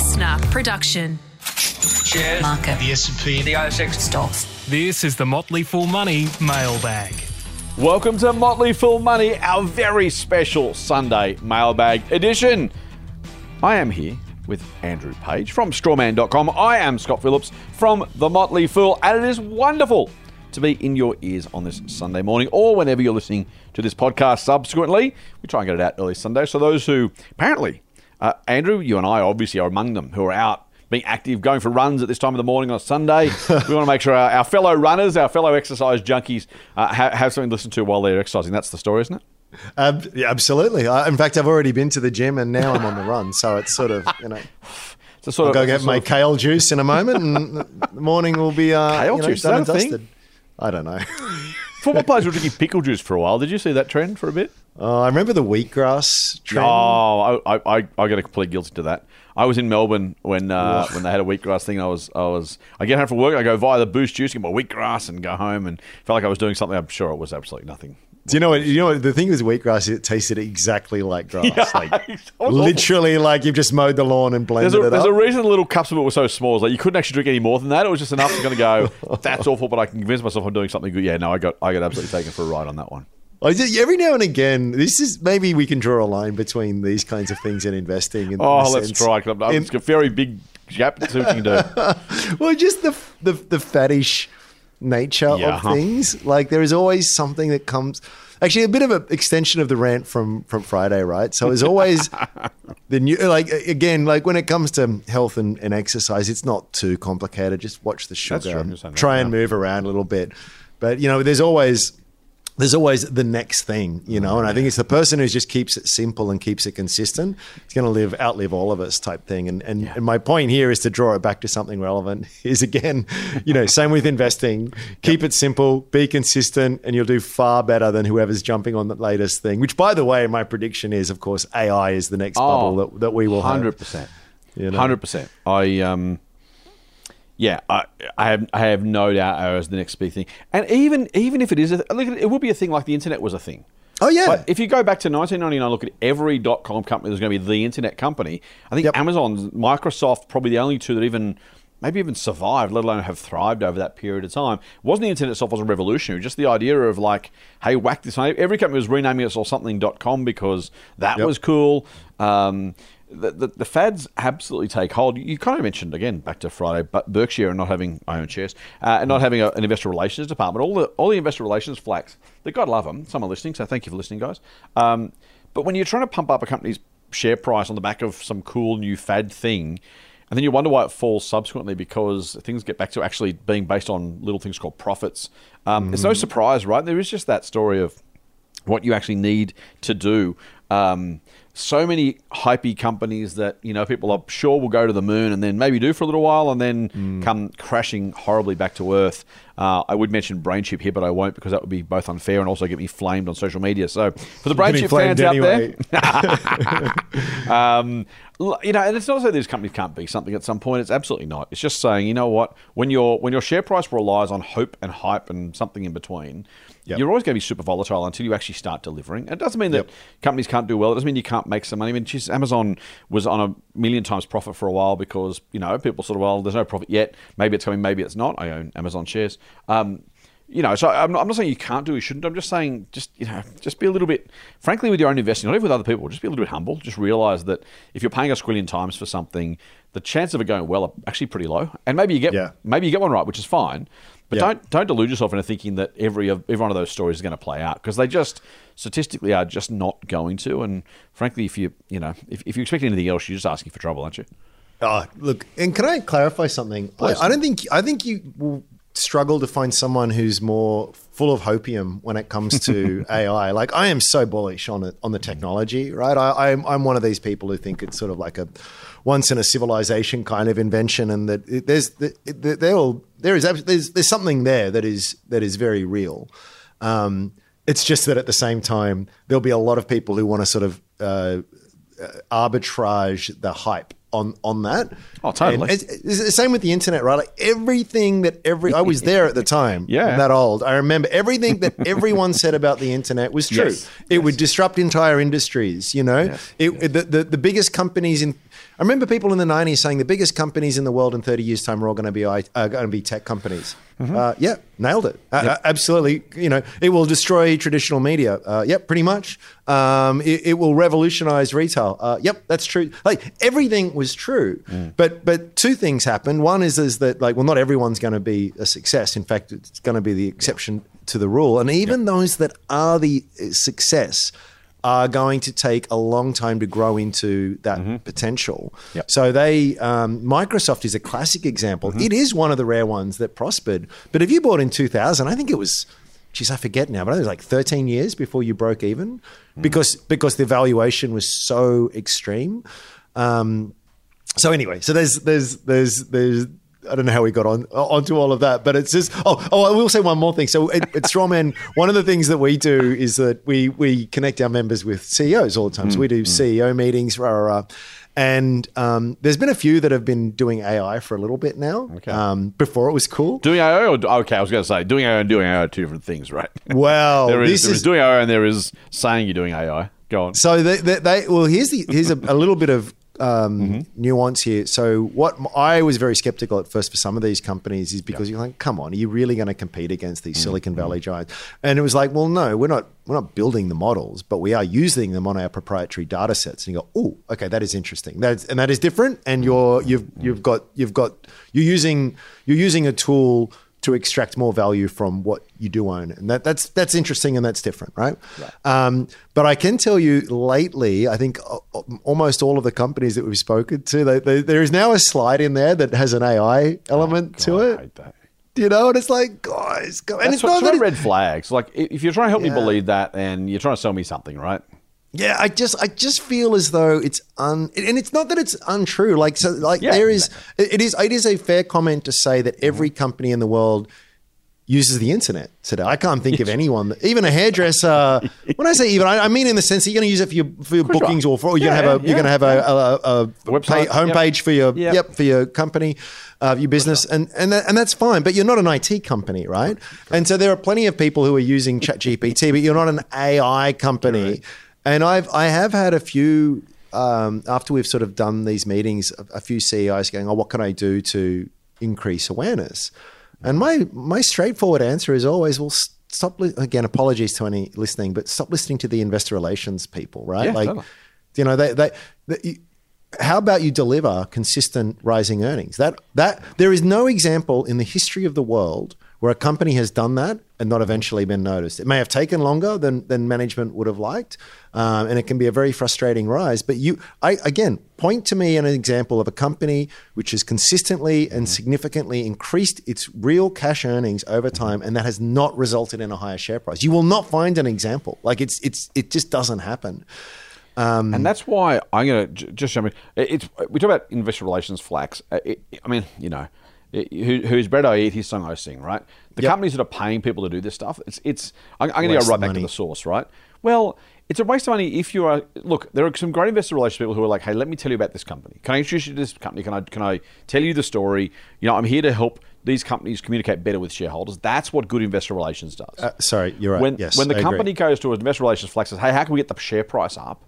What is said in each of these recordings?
listener production. Shares, Market. the S&P, the ASX. Stocks. This is the Motley Fool Money mailbag. Welcome to Motley Fool Money, our very special Sunday mailbag edition. I am here with Andrew Page from strawman.com. I am Scott Phillips from The Motley Fool, and it is wonderful to be in your ears on this Sunday morning or whenever you're listening to this podcast subsequently. We try and get it out early Sunday. So, those who apparently, uh, Andrew, you and I obviously are among them who are out being active, going for runs at this time of the morning on a Sunday. we want to make sure our, our fellow runners, our fellow exercise junkies, uh, ha- have something to listen to while they're exercising. That's the story, isn't it? Um, yeah, absolutely. I, in fact, I've already been to the gym and now I'm on the run. So it's sort of, you know, It's sort I'll of go get my of- kale juice in a moment and the morning will be uh, Kale you know, juice, done and that thing? I don't know. Football players were drinking pickle juice for a while. Did you see that trend for a bit? Uh, I remember the wheatgrass trend. Oh, I, I, I got a complete guilty to that. I was in Melbourne when uh, when they had a wheatgrass thing. I was I was I get home from work. I go via the Boost Juice, get my wheatgrass, and go home. And felt like I was doing something. I'm sure it was absolutely nothing. Do you know what? You know what? The thing with wheatgrass, it tasted exactly like grass. like It was awful. literally, like you've just mowed the lawn and blended There's a, it there's up. a reason the little cups of it were so small. It's like you couldn't actually drink any more than that. It was just enough to kind of go, that's awful, but I can convince myself I'm doing something good. Yeah, no, I got I got absolutely taken for a ride on that one. I just- every now and again, this is maybe we can draw a line between these kinds of things and investing. In Oh, let's sense- try. 'cause I'm- in- It's a very big gap. See what you can do. well, just the the, the faddish nature Yeah. of things. Like there is always something that comes. Actually, a bit of an extension of the rant from from Friday, right? So there's always the new. Like again, like when it comes to health and, and exercise, it's not too complicated. Just watch the sugar. I'm and Try and move around a little bit, but you know, there's always. There's always the next thing, you know, and I think it's the person who just keeps it simple and keeps it consistent. It's going to live outlive all of us, type thing. And and, and my point here is to draw it back to something relevant. Is again, you know, same with investing. Keep it simple, be consistent, and you'll do far better than whoever's jumping on the latest thing. Which, by the way, my prediction is, of course, AI is the next bubble that, that we will have. Oh, hundred percent, hundred percent. I um, yeah, I, I have I have no doubt AI is the next big thing. And even even if it is, a, look, it would be a thing like the internet was a thing. Oh yeah, But if you go back to 1999, look at every dot com company that's going to be the internet company. I think Yep. Amazon, Microsoft, probably the only two that even maybe even survived, let alone have thrived over that period of time. wasn't the internet itself wasn't revolutionary. Just the idea of like, hey, whack this. Every company was renaming it or something.com because that Yep. was cool. Um, the, the, the fads absolutely take hold. You kind of mentioned again back to Friday, but Berkshire and not having I own shares uh, and not having a, an investor relations department. All the all the investor relations flacks. They God love them. Some are listening, so thank you for listening, guys. Um, but when you're trying to pump up a company's share price on the back of some cool new fad thing, and then you wonder why it falls subsequently because things get back to actually being based on little things called profits. Um, It's no surprise, right? There is just that story of what you actually need to do. Um, so many hypey companies that you know people are sure will go to the moon and then maybe do for a little while and then come crashing horribly back to earth. Uh, I would mention BrainChip here, but I won't because that would be both unfair and also get me flamed on social media. So for the BrainChip fans out there, um, you know, and it's not so these companies can't be something at some point. It's absolutely not. It's just saying, you know what, when your when your share price relies on hope and hype and something in between, Yep. you're always going to be super volatile until you actually start delivering. And it doesn't mean that Yep. companies can't do well. It doesn't mean you can't make some money. I mean, geez, Amazon was on a million times profit for a while because you know people sort of well, there's no profit yet. Maybe it's coming. Maybe it's not. I own Amazon shares. Um, you know, so I'm not, I'm not saying you can't do, you shouldn't. I'm just saying, just you know, just be a little bit, frankly, with your own investing, not even with other people. Just be a little bit humble. Just realize that if you're paying a squillion times for something, the chance of it going well are actually pretty low. And maybe you get, Yeah. maybe you get one right, which is fine. But Yeah. don't don't delude yourself into thinking that every every one of those stories is going to play out because they just statistically are just not going to. And frankly, if you you know if, if you expect anything else, you're just asking for trouble, aren't you? Oh, look, and can I clarify something? I, I don't think I think you struggle to find someone who's more full of hopium when it comes to AI. Like I am so bullish on it on the technology, right? I, I'm I'm one of these people who think it's sort of like a once in a civilization kind of invention, and that it, there's there there will there is there's there's something there that is that is very real. Um, it's just that at the same time, there'll be a lot of people who want to sort of uh, arbitrage the hype on on that. Oh, totally. It's, it's the same with the internet, right? Like everything that every I was there at the time. Yeah. That old. I remember everything that everyone said about the internet was true. Yes, It would disrupt entire industries. You know, it, it- the, the the biggest companies in. I remember people in the '90s saying the biggest companies in the world in 30 years' time are all going to be are going to be tech companies. Mm-hmm. Uh, yeah, nailed it. Uh, uh, absolutely. You know, it will destroy traditional media. Uh, yep, pretty much. Um, it, it will revolutionize retail. Uh, yep, that's true. Like everything was true, Mm. but but two things happened. One is is that like well, not everyone's going to be a success. In fact, it's going to be the exception to the rule. And even those that are the uh, success are going to take a long time to grow into that potential. Mm-hmm. Yep. So they, um, Microsoft is a classic example. Mm-hmm. It is one of the rare ones that prospered. But if you bought in 2000, I think it was, geez, I forget now, but it was like 13 years before you broke even Mm. because because the valuation was so extreme. Um, so anyway, so there's there's there's there's I don't know how we got on onto all of that, but it's just oh oh I will say one more thing. So at, at Strawman, one of the things that we do is that we we connect our members with CEOs all the time. So we do CEO meetings, rah, rah, rah. and um, there's been a few that have been doing AI for a little bit now. Okay. Um, before it was cool. Doing AI or, okay, I was going to say doing AI and doing AI are two different things, right? Well, there is, this there is is doing AI and there is saying you're doing AI. Go on. So they, they, they well, here's the here's a, a little bit of um, mm-hmm. nuance here. So what I was very skeptical at first for some of these companies is because you're like, come on, are you really going to compete against these mm-hmm. Silicon Valley mm-hmm. giants? And it was like, well, no, we're not. We're not building the models, but we are using them on our proprietary data sets. And you go, oh, okay, that is interesting. That's and that is different. And you're you've you've got you've got you're using you're using a tool to extract more value from what you do own, and that, that's that's interesting and that's different, right? Um, but I can tell you, lately, I think uh, uh, almost all of the companies that we've spoken to, they, they, there is now a slide in there that has an AI element to Oh, God, I it. that. You know, and it's like, guys, go. and That's it's what, not that red flags. Like if you're trying to help me believe that, and you're trying to sell me something, right? Yeah, I just I just feel as though it's un and it's not that it's untrue. Like so like Yeah, there is it is it is a fair comment to say that every company in the world uses the internet today. I can't think of anyone, that, even a hairdresser. when I say even, I, I mean in the sense that you're going to use it for your for your bookings or for you're Yeah, going to have a yeah, you're going to have a, a, a, website, pa- homepage for your Yep. yep for your company. Uh, your business and and that, and that's fine, but you're not an IT company, right? And so there are plenty of people who are using ChatGPT, but you're not an AI company. And I've I have had a few um, after we've sort of done these meetings, a, a few CEOs going, "Oh, what can I do to increase awareness?" And my my straightforward answer is always, "Well, stop." Li- again, apologies to any listening, but stop listening to the investor relations people, right? Yeah, like, totally. you know, they they. they you- how about you deliver consistent rising earnings? That that there is no example in the history of the world where a company has done that and not eventually been noticed. It may have taken longer than than management would have liked, um, and it can be a very frustrating rise. But you, I again point to me an example of a company which has consistently and significantly increased its real cash earnings over time, and that has not resulted in a higher share price. You will not find an example. Like it's it's it just doesn't happen. Um, and that's why I'm going to just show me. It's we talk about investor relations flacks. Uh, it- I mean, you know, who, whose bread I eat, his song I sing. Right? The Yep. companies that are paying people to do this stuff. It's it's. I'm, I'm going to go right back money. to the source. Right? Well, it's a waste of money if you are. Look, there are some great investor relations people who are like, hey, let me tell you about this company. Can I introduce you to this company? Can I can I tell you the story? You know, I'm here to help these companies communicate better with shareholders. That's what good investor relations does. Uh, sorry, you're right. When, yes, when the I agree. company goes to an investor relations flex says, hey, how can we get the share price up?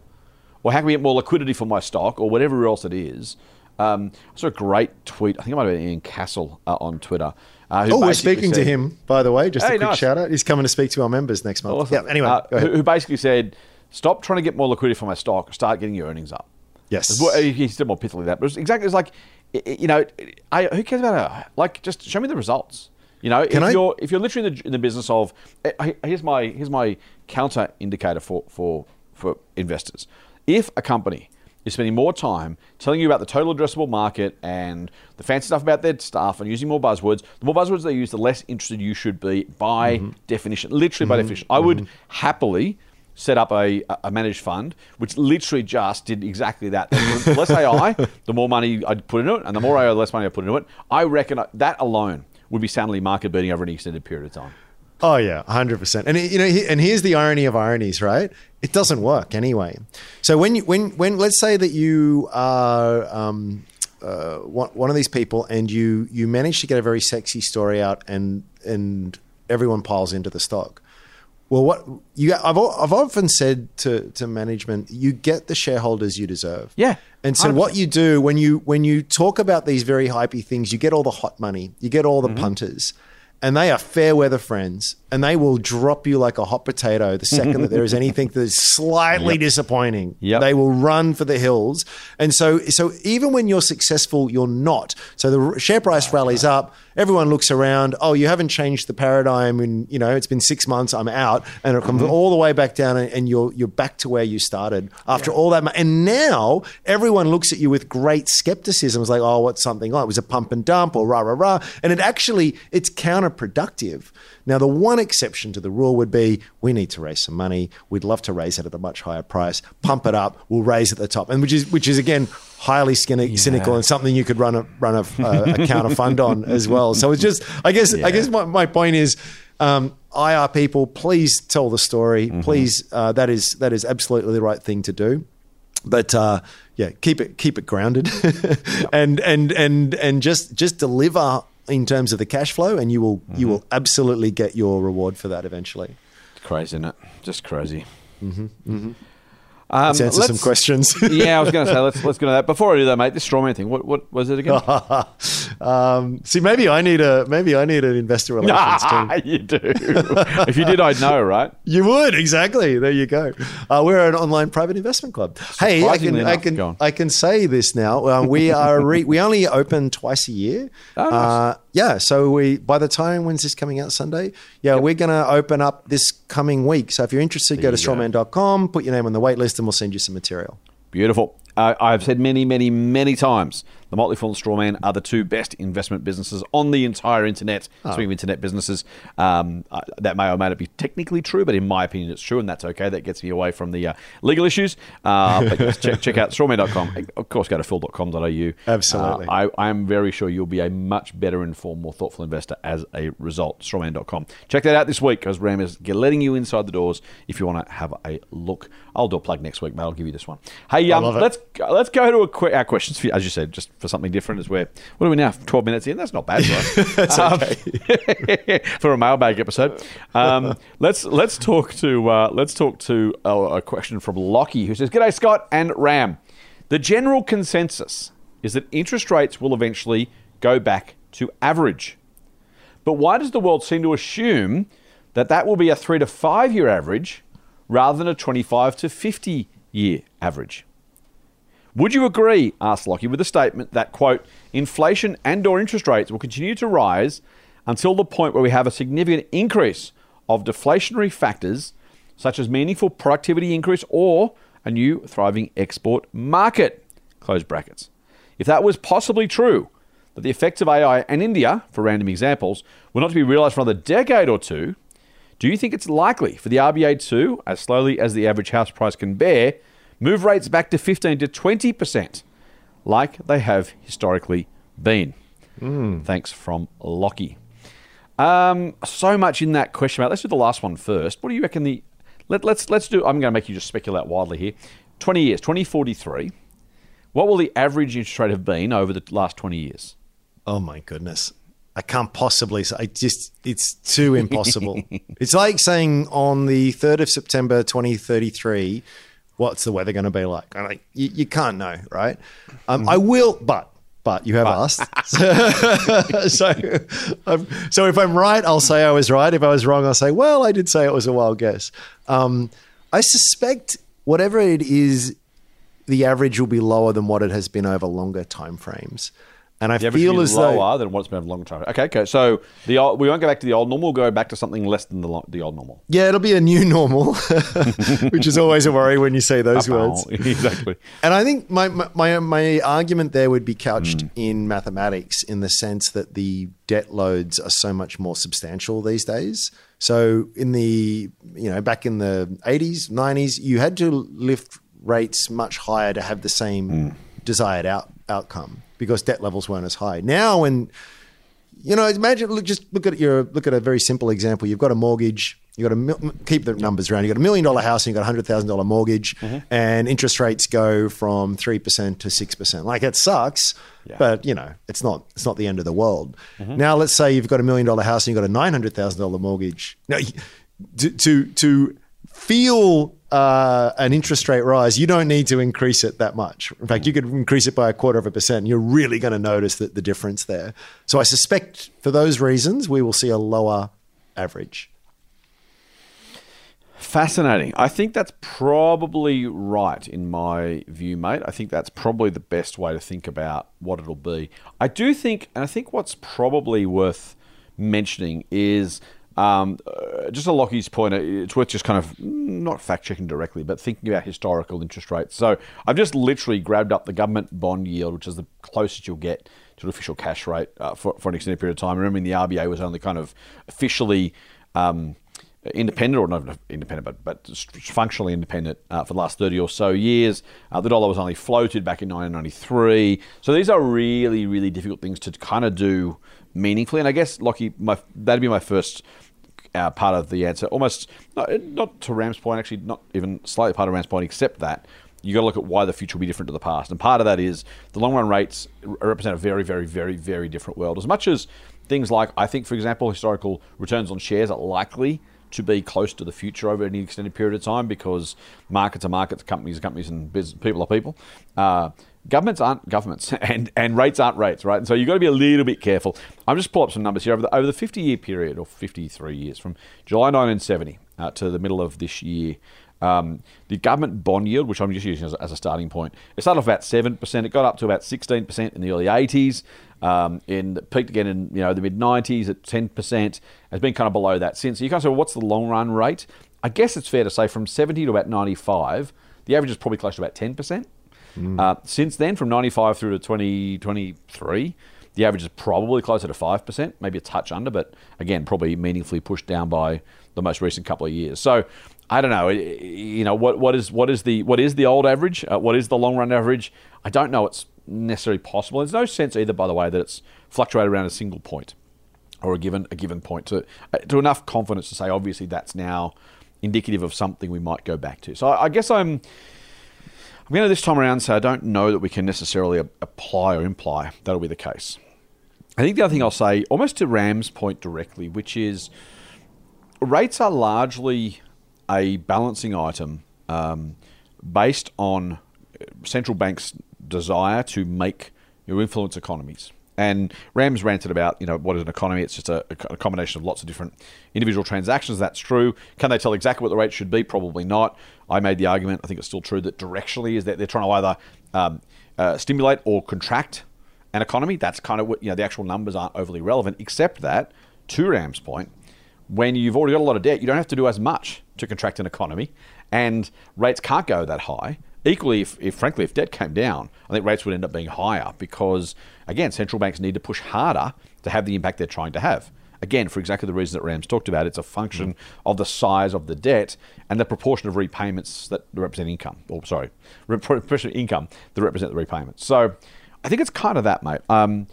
Or how can we get more liquidity for my stock? Or whatever else it is. Um, I saw a great tweet. I think it might have been Ian Cassel uh, on Twitter. Uh, who Oh, we're speaking to him, by the way. Just Hey, a quick nice. shout out. He's coming to speak to our members next month. Awesome. Yeah, anyway, Uh, who, who basically said, stop trying to get more liquidity for my stock. Start getting your earnings up. Yes. He said more pithily that, but it's exactly it's like, you know, I, who cares about it? Like, just show me the results. You know, Can if I- you're if you're literally in the, in the business of, eh, here's my here's my counter indicator for for for investors. If a company is spending more time telling you about the total addressable market and the fancy stuff about their stuff and using more buzzwords, the more buzzwords they use, the less interested you should be by Mm-hmm. definition. Literally by mm-hmm. definition, I would mm-hmm. happily set up a, a managed fund which literally just did exactly that. The less AI, the more money I'd put into it, and the more AI, the less money I put into it. I reckon uh, that alone would be soundly market beating over an extended period of time. Oh yeah, hundred percent. And you know, he- and here's the irony of ironies, right? It doesn't work anyway. So when you when when let's say that you are um, uh, one, one of these people, and you you manage to get a very sexy story out, and and everyone piles into the stock. Well, what you I've I've often said to to management, you get the shareholders you deserve. Yeah, And so 100%. what you do when you when you talk about these very hypey things, you get all the hot money, you get all the Mm-hmm. punters, and they are fair weather friends, and they will drop you like a hot potato the second that there is anything that is slightly disappointing. Yep. They will run for the hills, and so so even when you're successful, you're not. So the share price ah, rallies up. Everyone looks around. Oh, you haven't changed the paradigm, and you know it's been six months. I'm out, and it comes mm-hmm. all the way back down, and, you're you're back to where you started after all that. And now everyone looks at you with great skepticism. It's like, oh, what's something like? It was a pump and dump, or rah rah rah. And it actually it's counterproductive. Now, the one exception to the rule would be we need to raise some money. We'd love to raise it at a much higher price. Pump it up. We'll raise at the top, and which is which is again highly cynic, cynical and something you could run a run a, a, a counter fund on as well. So it's just, I guess, I guess my, my point is. Um, IR people, please tell the story. Please, uh, that is that is absolutely the right thing to do but uh, yeah, keep it keep it grounded, and and and and just just deliver in terms of the cash flow, and you will you will mm-hmm. absolutely get your reward for that eventually. Crazy, isn't it? Just crazy. Mm-hmm. Mm-hmm. Um, Let's answer some questions. yeah, I was going to say let's let's go to that. Before I do that, mate, this strawman thing. What what was it again? um, see, maybe I need a maybe I need an investor relations team. Ah, you do. if you did, I'd know, right? You would exactly. There you go. Uh, we're an online private investment club. Hey, I can Surprisingly I can. I can say this now. Uh, we are re- we only open twice a year. Oh, nice. uh, yeah. So we by the time when's this coming out Sunday? Yeah, we're going to open up this coming week. So if you're interested, go to strawman.com, put your name on the wait list, and we'll send you some material. Beautiful. Uh, I've said many, many, many times the Motley Fool and Strawman are the two best investment businesses on the entire internet. Speaking of internet businesses, um, uh, that may or may not be technically true, but in my opinion, it's true, and that's okay. That gets me away from the uh, legal issues. Uh, but yes, check, check out strawman.com. Of course, go to fool.com.au. Absolutely. Uh, I, I'm very sure you'll be a much better informed, more thoughtful investor as a result. Strawman.com. Check that out this week because Ram is letting you inside the doors if you want to have a look. I'll do a plug next week, mate. I'll give you this one. Hey, um, let's go, let's go to que- our questions, for, as you said, just for something different. As we're what are we now? Twelve minutes in. That's not bad, right? That's okay for a mailbag episode. Um, let's let's talk to uh, let's talk to uh, a question from Lockie who says, "G'day Scott and Ram. The general consensus is that interest rates will eventually go back to average." But why does the world seem to assume that that will be a three to five year average rather than a 25 to 50 year average? Would you agree, asked Lockie, with the statement that, quote, inflation and or interest rates will continue to rise until the point where we have a significant increase of deflationary factors such as meaningful productivity increase or a new thriving export market, close brackets. If that was possibly true, that the effects of AI and India, for random examples, were not to be realized for another decade or two, do you think it's likely for the RBA to, as slowly as the average house price can bear, move rates back to 15 to 20%, like they have historically been? Thanks from Lockie. Um, so much in that question. Mate. Let's do the last one first. What do you reckon the. Let, let's, let's do. I'm going to make you just speculate wildly here. 20 years, 2043. What will the average interest rate have been over the last 20 years? Oh my goodness. I can't possibly I just it's too impossible. it's like saying on the 3rd of September 2033 what's the weather going to be like? I'm like you, you can't know, right? Um, I will but but you have asked. so um, so if I'm right, I'll say I was right. If I was wrong, I'll say, well, I did say it was a wild guess. Um, I suspect whatever it is the average will be lower than what it has been over longer time frames. And I The feel as though lower than what it's been over a long time. Okay, okay. So the old, we won't go back to the old normal. We'll go back to something less than the, lo- the old normal. Yeah, it'll be a new normal, which is always a worry when you say those words. Exactly. And I think my, my, my, my argument there would be couched Mm. in mathematics in the sense that the debt loads are so much more substantial these days. So in the, you know, back in the 80s, 90s, you had to lift rates much higher to have the same Mm. desired out, outcome because debt levels weren't as high. Now when you know, imagine look, just look at your look at a very simple example. You've got a mortgage. You got a mil- keep the numbers around. You got a million dollar house and you got a hundred thousand dollar mortgage, mm-hmm. and interest rates go from three percent to six percent. Like it sucks, but you know it's not it's not the end of the world. Mm-hmm. Now let's say you've got a million dollar house and you've got a nine hundred thousand dollar mortgage. Now to to, to feel uh, an interest rate rise, you don't need to increase it that much. In fact, you could increase it by a quarter of a percent. And you're really going to notice that the difference there. So I suspect for those reasons, we will see a lower average. Fascinating. I think that's probably right in my view, mate. I think that's probably the best way to think about what it'll be. I do think, and I think what's probably worth mentioning is um, uh, just a Lockie's point. uh, It's worth just kind of mm, not fact checking directly, but thinking about historical interest rates. So I've just literally grabbed up the government bond yield, which is the closest you'll get to an official cash rate uh, for, for an extended period of time. Remembering the RBA was only kind of officially. Um, independent or not independent, but but functionally independent uh, for the last thirty or so years. Uh, the dollar was only floated back in 1993. So these are really really difficult things to kind of do meaningfully. And I guess Lockie, my that'd be my first. Uh, part of the answer, almost not, not to Ram's point, actually, not even slightly part of Ram's point, except that you got to look at why the future will be different to the past. And part of that is the long run rates represent a very, very, very, very different world. As much as things like, I think, for example, historical returns on shares are likely to be close to the future over any extended period of time because markets are markets, companies are companies, and business, people are people. Uh, governments aren't governments, and, and rates aren't rates, right? And so you've got to be a little bit careful. I'm just pull up some numbers here over the, over the 50 year period, or 53 years, from July 1970 uh, to the middle of this year. Um, the government bond yield, which I'm just using as, as a starting point, it started off about seven percent. It got up to about sixteen percent in the early '80s. Um, in peaked again in you know the mid '90s at ten percent. Has been kind of below that since. So you kind of say, well, what's the long run rate? I guess it's fair to say from 70 to about 95, the average is probably close to about 10 percent. Uh, since then, from 95 through to 2023, the average is probably closer to 5%, maybe a touch under, but again, probably meaningfully pushed down by the most recent couple of years. So I don't know, you know, what, what is what is the what is the old average? Uh, what is the long run average? I don't know it's necessarily possible. There's no sense either, by the way, that it's fluctuated around a single point or a given a given point to uh, to enough confidence to say obviously that's now indicative of something we might go back to. So I, I guess I'm I'm going to this time around say I don't know that we can necessarily apply or imply that'll be the case. I think the other thing I'll say, almost to Ram's point directly, which is rates are largely a balancing item um, based on central banks' desire to make you know, influence economies. And Rams ranted about, you know, what is an economy? It's just a, a combination of lots of different individual transactions. That's true. Can they tell exactly what the rate should be? Probably not. I made the argument, I think it's still true, that directionally is that they're trying to either um, uh, stimulate or contract an economy. That's kind of what, you know, the actual numbers aren't overly relevant, except that, to Ram's point, when you've already got a lot of debt, you don't have to do as much to contract an economy, and rates can't go that high. Equally, if, if frankly, if debt came down, I think rates would end up being higher because, again, central banks need to push harder to have the impact they're trying to have. Again, for exactly the reason that Rams talked about, it's a function of the size of the debt and the proportion of repayments that represent income. Or sorry, proportion of income that represent the repayments. So, I think it's kind of that, mate. Um,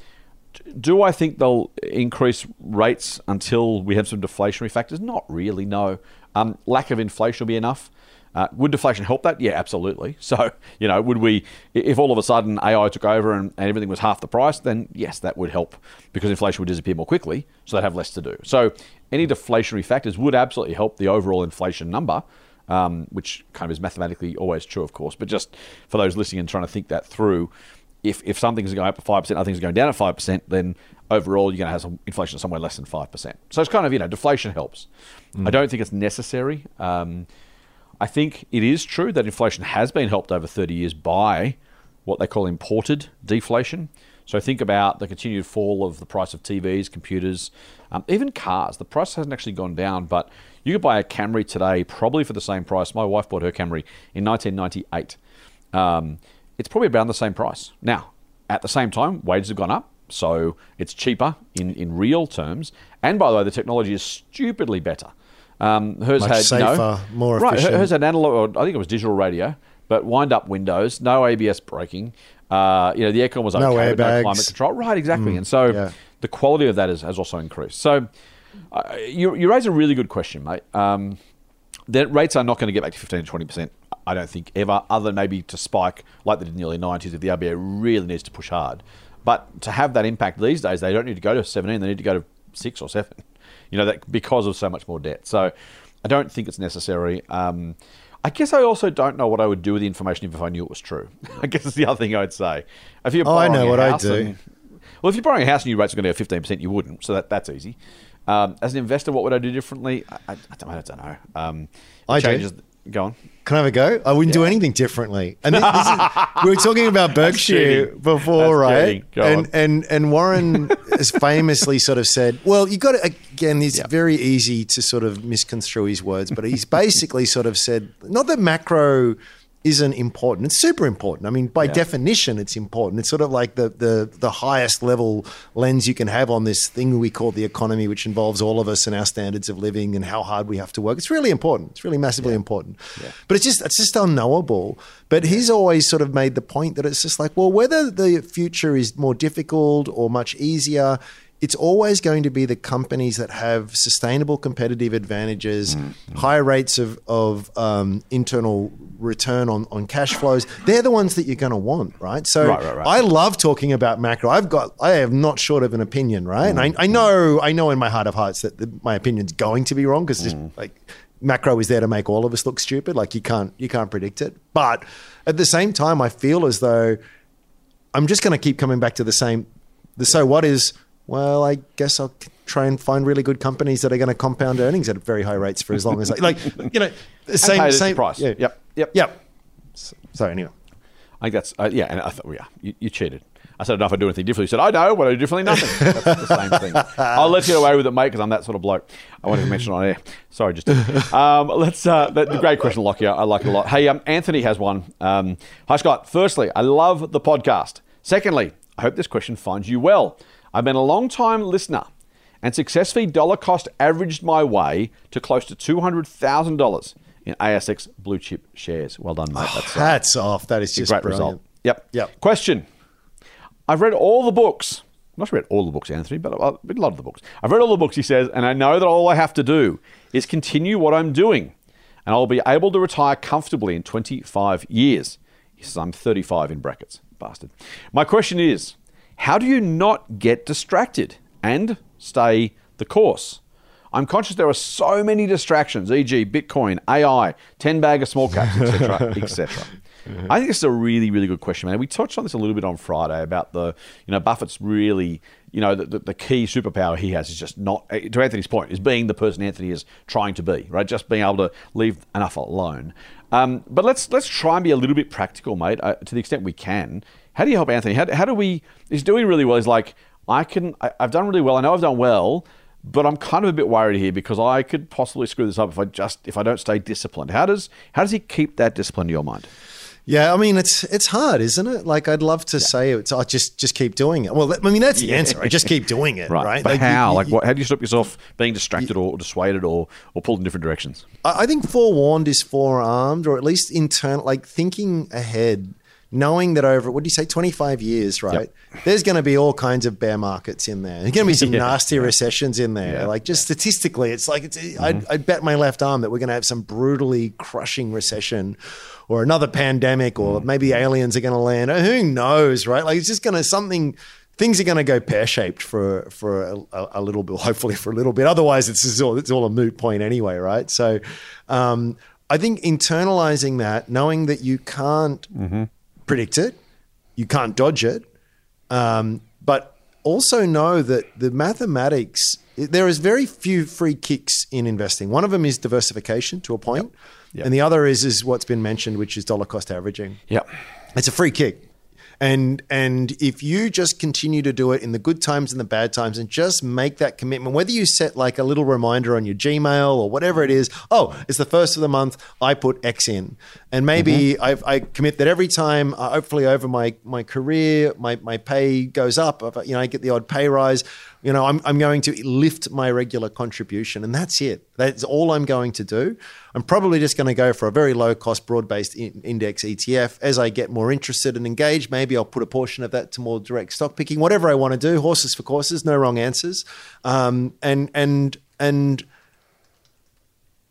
do I think they'll increase rates until we have some deflationary factors? Not really, no. Um, lack of inflation will be enough. Uh, would deflation help that? Yeah, absolutely. So, you know, would we, if all of a sudden AI took over and, and everything was half the price, then yes, that would help because inflation would disappear more quickly, so they'd have less to do. So, any deflationary factors would absolutely help the overall inflation number, um, which kind of is mathematically always true, of course. But just for those listening and trying to think that through, if, if something's going up at 5%, other things are going down at 5%, then overall you're going to have some inflation somewhere less than 5%. So it's kind of, you know, deflation helps. I don't think it's necessary. Um, I think it is true that inflation has been helped over 30 years by what they call imported deflation. So think about the continued fall of the price of TVs, computers, um, even cars. The price hasn't actually gone down, but you could buy a Camry today probably for the same price. My wife bought her Camry in 1998. Um, it's probably around the same price. Now, at the same time, wages have gone up, so it's cheaper in, in real terms. And by the way, the technology is stupidly better. Um, hers Much had you know- safer, more right. Hers had analog, or I think it was digital radio, but wind up windows, no ABS braking. Uh, you know, the aircon was okay, No but no airbags. climate control. Right, exactly. and so yeah. the quality of that is, has also increased. So uh, you, you raise a really good question, mate. Um, the rates are not going to get back to 15 to 20%, I don't think, ever, other than maybe to spike like they did in the early 90s if the RBA really needs to push hard. But to have that impact these days, they don't need to go to 17, they need to go to 6 or 7, you know, that, because of so much more debt. So I don't think it's necessary. Um, I guess I also don't know what I would do with the information if I knew it was true. I guess it's the other thing I'd say. If you're Oh, I know what I do. and- well, if you're borrowing a house and your rates are going to go fifteen percent, you wouldn't. So that, that's easy. Um, as an investor, what would I do differently? I, I, I, don't, I don't know. Um, I do. Go on. Can I have a go? Oh, I wouldn't do anything differently. And is, we were talking about Berkshire before, right? And, on. and and Warren has famously sort of said, "Well, you got to again. It's Yeah. very easy to sort of misconstrue his words, but he's basically sort of said, not that macro." Isn't important. It's super important. I mean, by definition, it's important. It's sort of like the, the the highest level lens you can have on this thing we call the economy, which involves all of us and our standards of living and how hard we have to work. It's really important. It's really massively important. But it's just it's just unknowable. But he's always sort of made the point that it's just like, well, whether the future is more difficult or much easier, it's always going to be the companies that have sustainable competitive advantages, mm-hmm. high rates of, of um, internal return on, on cash flows. They're the ones that you're going to want, right? So Right, right, right. I love talking about macro. I've got, I am not short of an opinion, right? And I, mm-hmm. I know, I know in my heart of hearts that the, my opinion's going to be wrong because just mm. like macro is there to make all of us look stupid. Like you can't, you can't predict it. But at the same time, I feel as though I'm just going to keep coming back to the same. The so what is well, I guess I'll try and find really good companies that are going to compound earnings at very high rates for as long as I like. You know, same same price. Yeah, Yep. Yep. yep. So, so anyway, I think that's uh, yeah. And I thought, well, yeah, you, you cheated. I said, I don't know if I do anything differently. You said, I know what I do differently. Nothing. That's the same thing. I'll let you get away with it, mate, because I'm that sort of bloke. I wanted to mention it on air. Sorry, just um, let's. Uh, that, the great question, Lockie. I like it a lot. Hey, um, Anthony has one. Um, hi, Scott. Firstly, I love the podcast. Secondly, I hope this question finds you well. I've been a long time listener and successfully dollar cost averaged my way to close to two hundred thousand dollars in ASX blue chip shares. Well done, mate. That's uh, hats off. That is a just great brilliant. result. Yep. Yep. Question. I've read all the books. I'm not sure I read all the books, Anthony, but I've read a lot of the books. I've read all the books, he says, and I know that all I have to do is continue what I'm doing, and I'll be able to retire comfortably in 25 years. He says, I'm 35 in brackets. Bastard. My question is how do you not get distracted and stay the course? I'm conscious there are so many distractions, e.g., Bitcoin, AI, 10 bag of small caps, etc., etc. I think this is a really, really good question, man. We touched on this a little bit on Friday about the, you know, Buffett's really, you know, the, the, the key superpower he has is just not, eh, to Anthony's point, is being the person Anthony is trying to be, right? Just being able to leave enough alone. Um, but let's let's try and be a little bit practical, mate, uh, to the extent we can. How do you help Anthony? How, how do we? He's doing really well. He's like, I can. I, I've done really well. I know I've done well, but I'm kind of a bit worried here because I could possibly screw this up if I just if I don't stay disciplined. How does how does he keep that discipline in your mind? Yeah, I mean it's it's hard, isn't it? Like I'd love to say it's I just just keep doing it. Well, I mean that's the answer. I just keep doing it, right? But Like, how? you- like, what, how do you stop yourself being distracted or dissuaded or, or pulled in different directions? I I think forewarned is forearmed, or at least internal, like thinking ahead, knowing that over what do you say, twenty five years, right? There's going to be all kinds of bear markets in there. There's going to be some Yeah. nasty recessions in there. Yeah. Like just statistically, it's like it's, Mm-hmm. I'd, I'd bet my left arm that we're going to have some brutally crushing recession. Or another pandemic, Mm. or maybe aliens are going to land. Who knows, right? Like it's just going to something. Things are going to go pear shaped for for a, a, little bit, hopefully for a little bit. Otherwise, it's all it's all a moot point anyway, right? So, um, I think internalizing that, knowing that you can't predict it, you can't dodge it, um, but also know that the mathematics. There is very few free kicks in investing. One of them is diversification to a point, Yep. and the other is is what's been mentioned, which is dollar cost averaging. Yep. It's a free kick. And and if you just continue to do it in the good times and the bad times and just make that commitment, whether you set like a little reminder on your Gmail or whatever it is, oh, it's the first of the month, I put X in. And maybe Mm-hmm. I, I commit that every time, uh, hopefully over my, my career, my, my pay goes up. I- You know, I get the odd pay rise. You know, I'm, I'm going to lift my regular contribution, and that's it. That's all I'm going to do. I'm probably just going to go for a very low cost, broad based in, index ETF. As I get more interested and engaged, maybe I'll put a portion of that to more direct stock picking. Whatever I want to do, horses for courses, no wrong answers. Um, and and and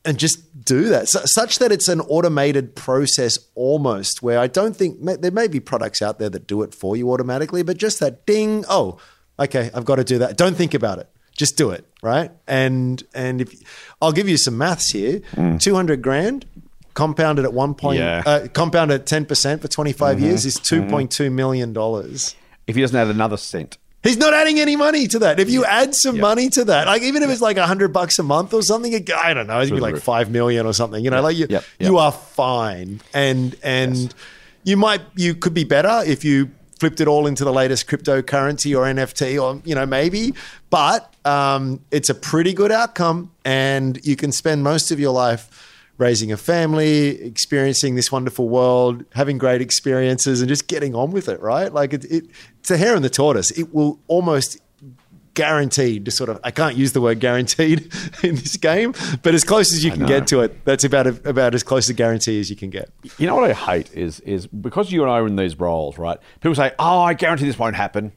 and just do that Su- such that it's an automated process almost where I don't think there may be products out there that do it for you automatically, but just that ding, oh, okay, I've got to do that. Don't think about it. Just do it, right? And and if I'll give you some maths here, hmm. two hundred grand compounded at one point, Yeah. uh, compounded at ten percent for twenty mm-hmm. years is mm-hmm. two point two million dollars. If he doesn't add another cent, He's not adding any money to that. If you add some money to that, like even if it's like a hundred bucks a month or something, it- I don't know, it'd be like roof. five million or something. You know, like you, you are fine, and and you might you could be better if you flipped it all into the latest cryptocurrency or NFT or you know maybe, but um, it's a pretty good outcome, and you can spend most of your life raising a family, experiencing this wonderful world, having great experiences, and just getting on with it, right? Like it, it, it's the hare and the tortoise. It will almost guaranteed to sort of I can't use the word guaranteed in this game, but as close as you can get to it, that's about about as close a guarantee as you can get. You know what I hate is is because you and I are in these roles, right? People say, "Oh, I guarantee this won't happen,"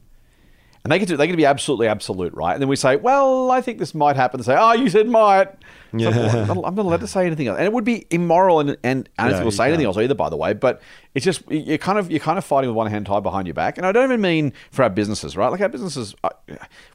and they get to they get to be absolutely absolute, right? And then we say, "Well, I think this might happen." They say, "Oh, you said might." It's well, I'm not- I'm not allowed to say anything else, and it would be immoral and and unethical to say anything else either. By the way, but it's just you're kind of you're kind of fighting with one hand tied behind your back, and I don't even mean for our businesses, right? Like our businesses, uh,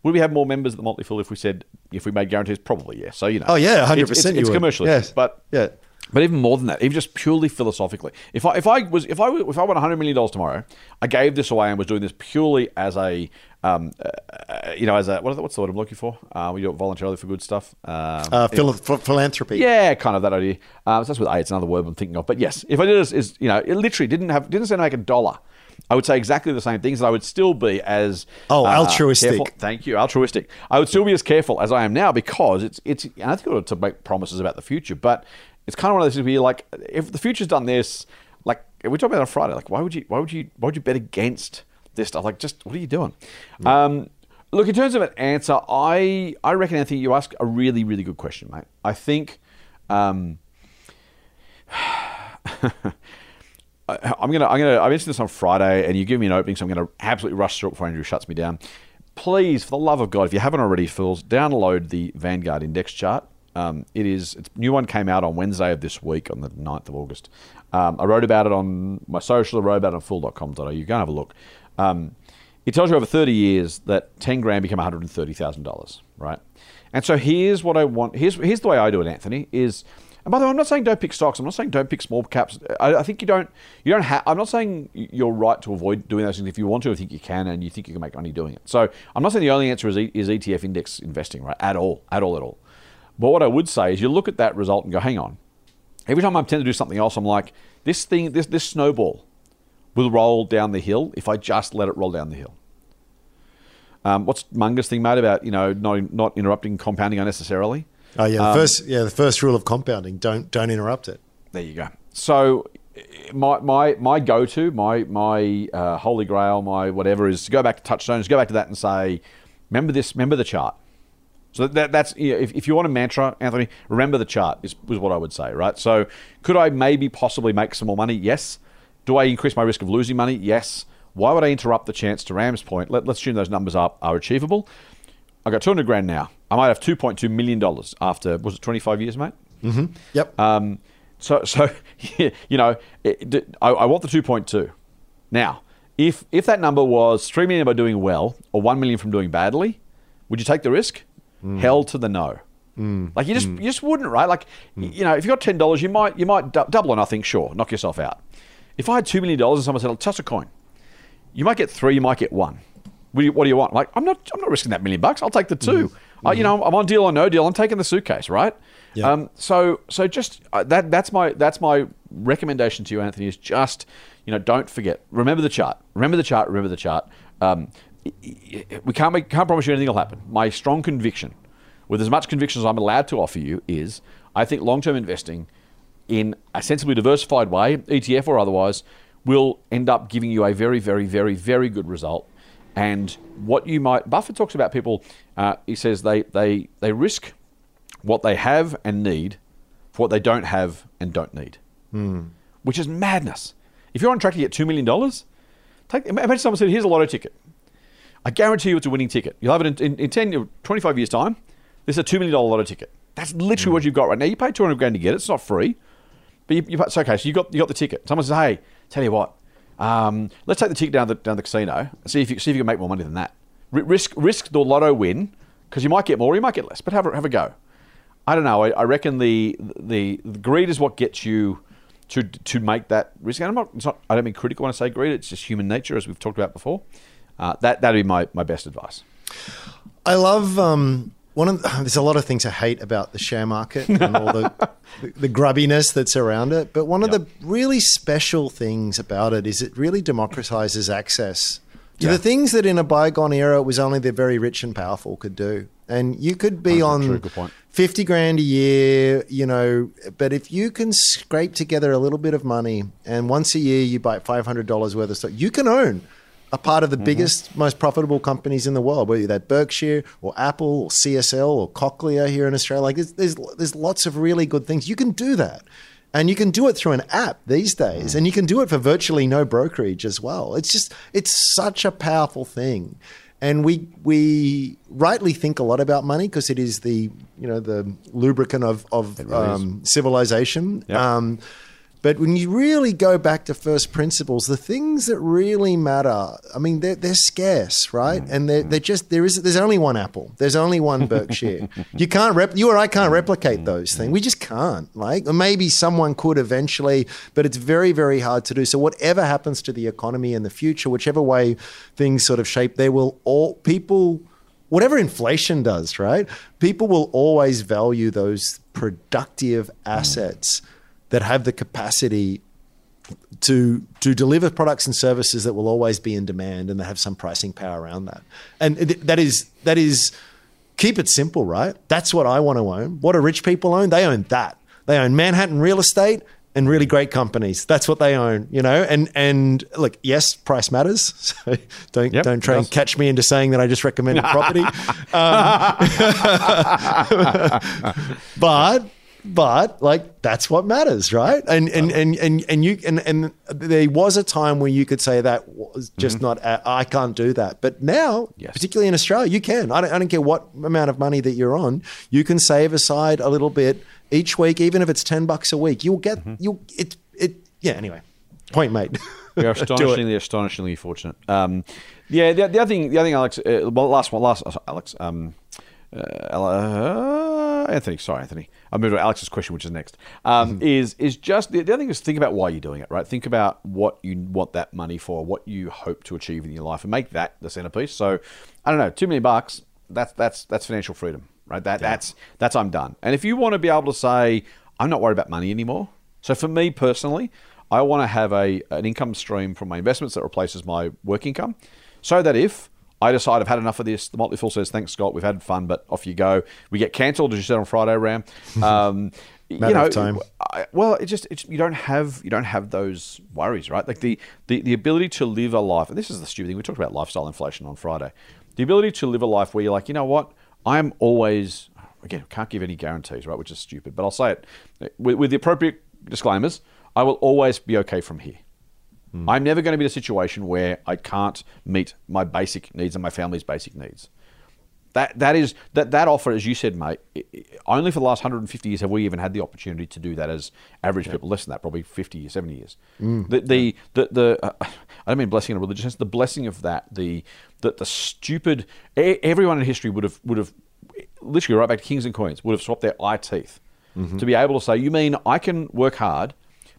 would we have more members at the Motley Fool if we said if we made guarantees? Probably, yes. So you know, Oh yeah, it's- hundred it's- percent. It's, commercially, yes, but yeah. but even more than that, even just purely philosophically, if I if I was if I if I won hundred million dollars tomorrow, I gave this away and was doing this purely as a um, uh, uh, you know as a what, what's the word I'm looking for? Uh, we do it voluntarily for good stuff. Um, Uh, phil- ph- philanthropy. yeah, kind of that idea. Um, so that's with A. It's another word I'm thinking of. But yes, if I did this, is you know, it literally didn't have didn't say to make a dollar. I would say exactly the same things. And I would still be as uh, Oh, altruistic. careful- Thank you, altruistic. I would still be as careful as I am now because it's it's. And I think to make promises about the future, but it's kind of one of those things where you're like, if the future's done this, like we talked about it on Friday, like why would you why would you why would you bet against this stuff? Like, just what are you doing? Um, look, in terms of an answer, I I reckon Anthony, you ask a really really good question, mate. I think. Um, I- I'm gonna, I'm gonna, I mentioned this on Friday, and you give me an opening, so I'm gonna absolutely rush through it before Andrew shuts me down. Please, for the love of God, if you haven't already, fools, download the Vanguard Index chart. Um, it is, it's new one came out on Wednesday of this week, on the 9th of August. Um, I wrote about it on my social, I wrote about it on fool.com.au. You go and have a look. Um, it tells you over 30 years that 10 grand become $130,000, right? And so here's what I want. Here's here's the way I do it, Anthony. Is and by the way, I'm not saying don't pick stocks. I'm not saying don't pick small caps. I, I think you don't. You don't have. I'm not saying you're right to avoid doing those things if you want to. I think you can, and you think you can make money doing it. So I'm not saying the only answer is, e, is ETF index investing, right? At all, at all, at all. But what I would say is you look at that result and go, hang on. Every time I tend to do something else, I'm like, this thing, this this snowball will roll down the hill if I just let it roll down the hill. Um, what's Munger's thing, mate, about you know not not interrupting compounding unnecessarily? Oh yeah. The Um, first yeah the first rule of compounding don't don't interrupt it. There you go. So my my my go to my my uh, holy grail my whatever is to go back to touchstones, go back to that and say, remember this, remember the chart. So that, that's you know, if, if you want a mantra, Anthony, remember the chart is, is what I would say, right? So could I maybe possibly make some more money? Yes. Do I increase my risk of losing money? Yes. Why would I interrupt the chance to Ram's point? Let, let's assume those numbers up are achievable. I got 200 grand now. I might have 2.2 million dollars after was it 25 years, mate? Mm-hmm. Yep. Um, so, so you know, it, I, I want the 2.2. Now, if if that number was three million by doing well or one million from doing badly, would you take the risk? Mm. Hell to the no. Mm. Like you just mm. you just wouldn't, right? Like you know, if you got ten dollars, you might you might double or nothing. Sure, knock yourself out. If I had two million dollars and someone said, I'll "Toss a coin," you might get three, you might get one. What do you, what do you want? Like, I'm not, I'm not risking that million bucks. I'll take the 2 Uh, you know, I'm on deal or no deal. I'm taking the suitcase, right? Yeah. Um, so, so just uh, that, that's my, that's my recommendation to you, Anthony. Is just, you know, don't forget. Remember the chart. Remember the chart. Remember the chart. Um, i- i- we can't make, can't promise you anything will happen. My strong conviction, with as much conviction as I'm allowed to offer you, is I think long-term investing in a sensibly diversified way, ETF or otherwise, will end up giving you a very, very, very, very good result. And what you might, Buffett talks about people, uh, he says they, they, they risk what they have and need for what they don't have and don't need, which is madness. If you're on track to get $2 million, take, imagine someone said, here's a lotto ticket. I guarantee you it's a winning ticket. You'll have it in, in, in 10, 25 years' time. This is a $2 million lotto ticket. That's literally what you've got right now. You pay 200 grand to get it. It's not free. But you, you, it's okay. So you got, you got the ticket. Someone says, hey, tell you what, um, let's take the ticket down the, down the casino see if, you, see if you can make more money than that. R- risk, risk the lotto win because you might get more or you might get less, but have a, have a go. I don't know. I, I reckon the, the the greed is what gets you to to make that risk. And I'm not, it's not. I don't mean critical when I say greed. It's just human nature, as we've talked about before. Uh, that that'd be my, my best advice. I love um, one of. The, there's a lot of things I hate about the share market and all the, the grubbiness that's around it. But one of Yep. the really special things about it is it really democratizes access to Yeah. the things that in a bygone era it was only the very rich and powerful could do. And you could be on true. 50 grand a year, you know, but if you can scrape together a little bit of money and once a year you buy $500 worth of stock, you can own a part of the biggest, most profitable companies in the world, whether that Berkshire or Apple or CSL or Cochlear here in Australia. Like there's, there's, there's lots of really good things. You can do that. And you can do it through an app these days, and you can do it for virtually no brokerage as well. It's just, it's such a powerful thing and we we rightly think a lot about money because it is the you know the lubricant of of really um, civilization. Yeah. Um, but when you really go back to first principles, the things that really matter, I mean, they're, they're scarce, right? Mm. And they're, they're just there is there's only one Apple, there's only one Berkshire. you can't rep, you or I can't replicate mm. those things. We just can't. Like, or maybe someone could eventually, but it's very very hard to do. So whatever happens to the economy in the future, whichever way things sort of shape, there will all people whatever inflation does, right? People will always value those productive mm. assets that have the capacity to to deliver products and services that will always be in demand and that have some pricing power around that. And th- that is that is keep it simple, right? That's what I want to own. What do rich people own? They own that. They own Manhattan real estate and really great companies. That's what they own, you know. And and look, yes, price matters. So don't Yep, don't try and catch me into saying that I just recommended property. Um, but but like that's what matters, right? And and and and, and you and and there was a time where you could say that was just not. uh, I can't do that, but now, Yes. particularly in Australia, you can. I don't, I don't care what amount of money that you're on. You can save aside a little bit each week, even if it's ten bucks a week. You'll get you it it. Yeah. Anyway, point made. We are astonishingly, astonishingly fortunate. Um, yeah, the, the other thing, the other thing, Alex. Uh, well, last one, last uh, Alex. Um, uh, uh, Anthony, sorry, Anthony. I moved to Alex's question, which is next. Um, Is is just the, the other thing is think about why you're doing it, right? Think about what you want that money for, what you hope to achieve in your life, and make that the centerpiece. So, I don't know, two million bucks. That's that's that's financial freedom, right? That that's that's I'm done. And if you want to be able to say, I'm not worried about money anymore. So for me personally, I want to have a an income stream from my investments that replaces my work income, so that if I decide I've had enough of this, the Motley Fool says, "Thanks, Scott. We've had fun, but off you go." We get cancelled, as you said on Friday, Ram. Um, you know, of time. I, well, it just it's, you don't have you don't have those worries, right? Like the, the the ability to live a life, and this is the stupid thing. We talked about lifestyle inflation on Friday. The ability to live a life where you're like, you know what, I'm always again can't give any guarantees, right? Which is stupid, but I'll say it with, with the appropriate disclaimers. I will always be okay from here. I'm never going to be in a situation where I can't meet my basic needs and my family's basic needs. That that is that that offer, as you said, mate. i- i- Only for the last 150 years have we even had the opportunity to do that as average people. Less than that, probably 50 years, 70 years. the the the, the uh, I don't mean blessing in a religious sense. The blessing of that, the that the stupid everyone in history would have would have literally right back to kings and queens would have swapped their eye teeth to be able to say, you mean I can work hard,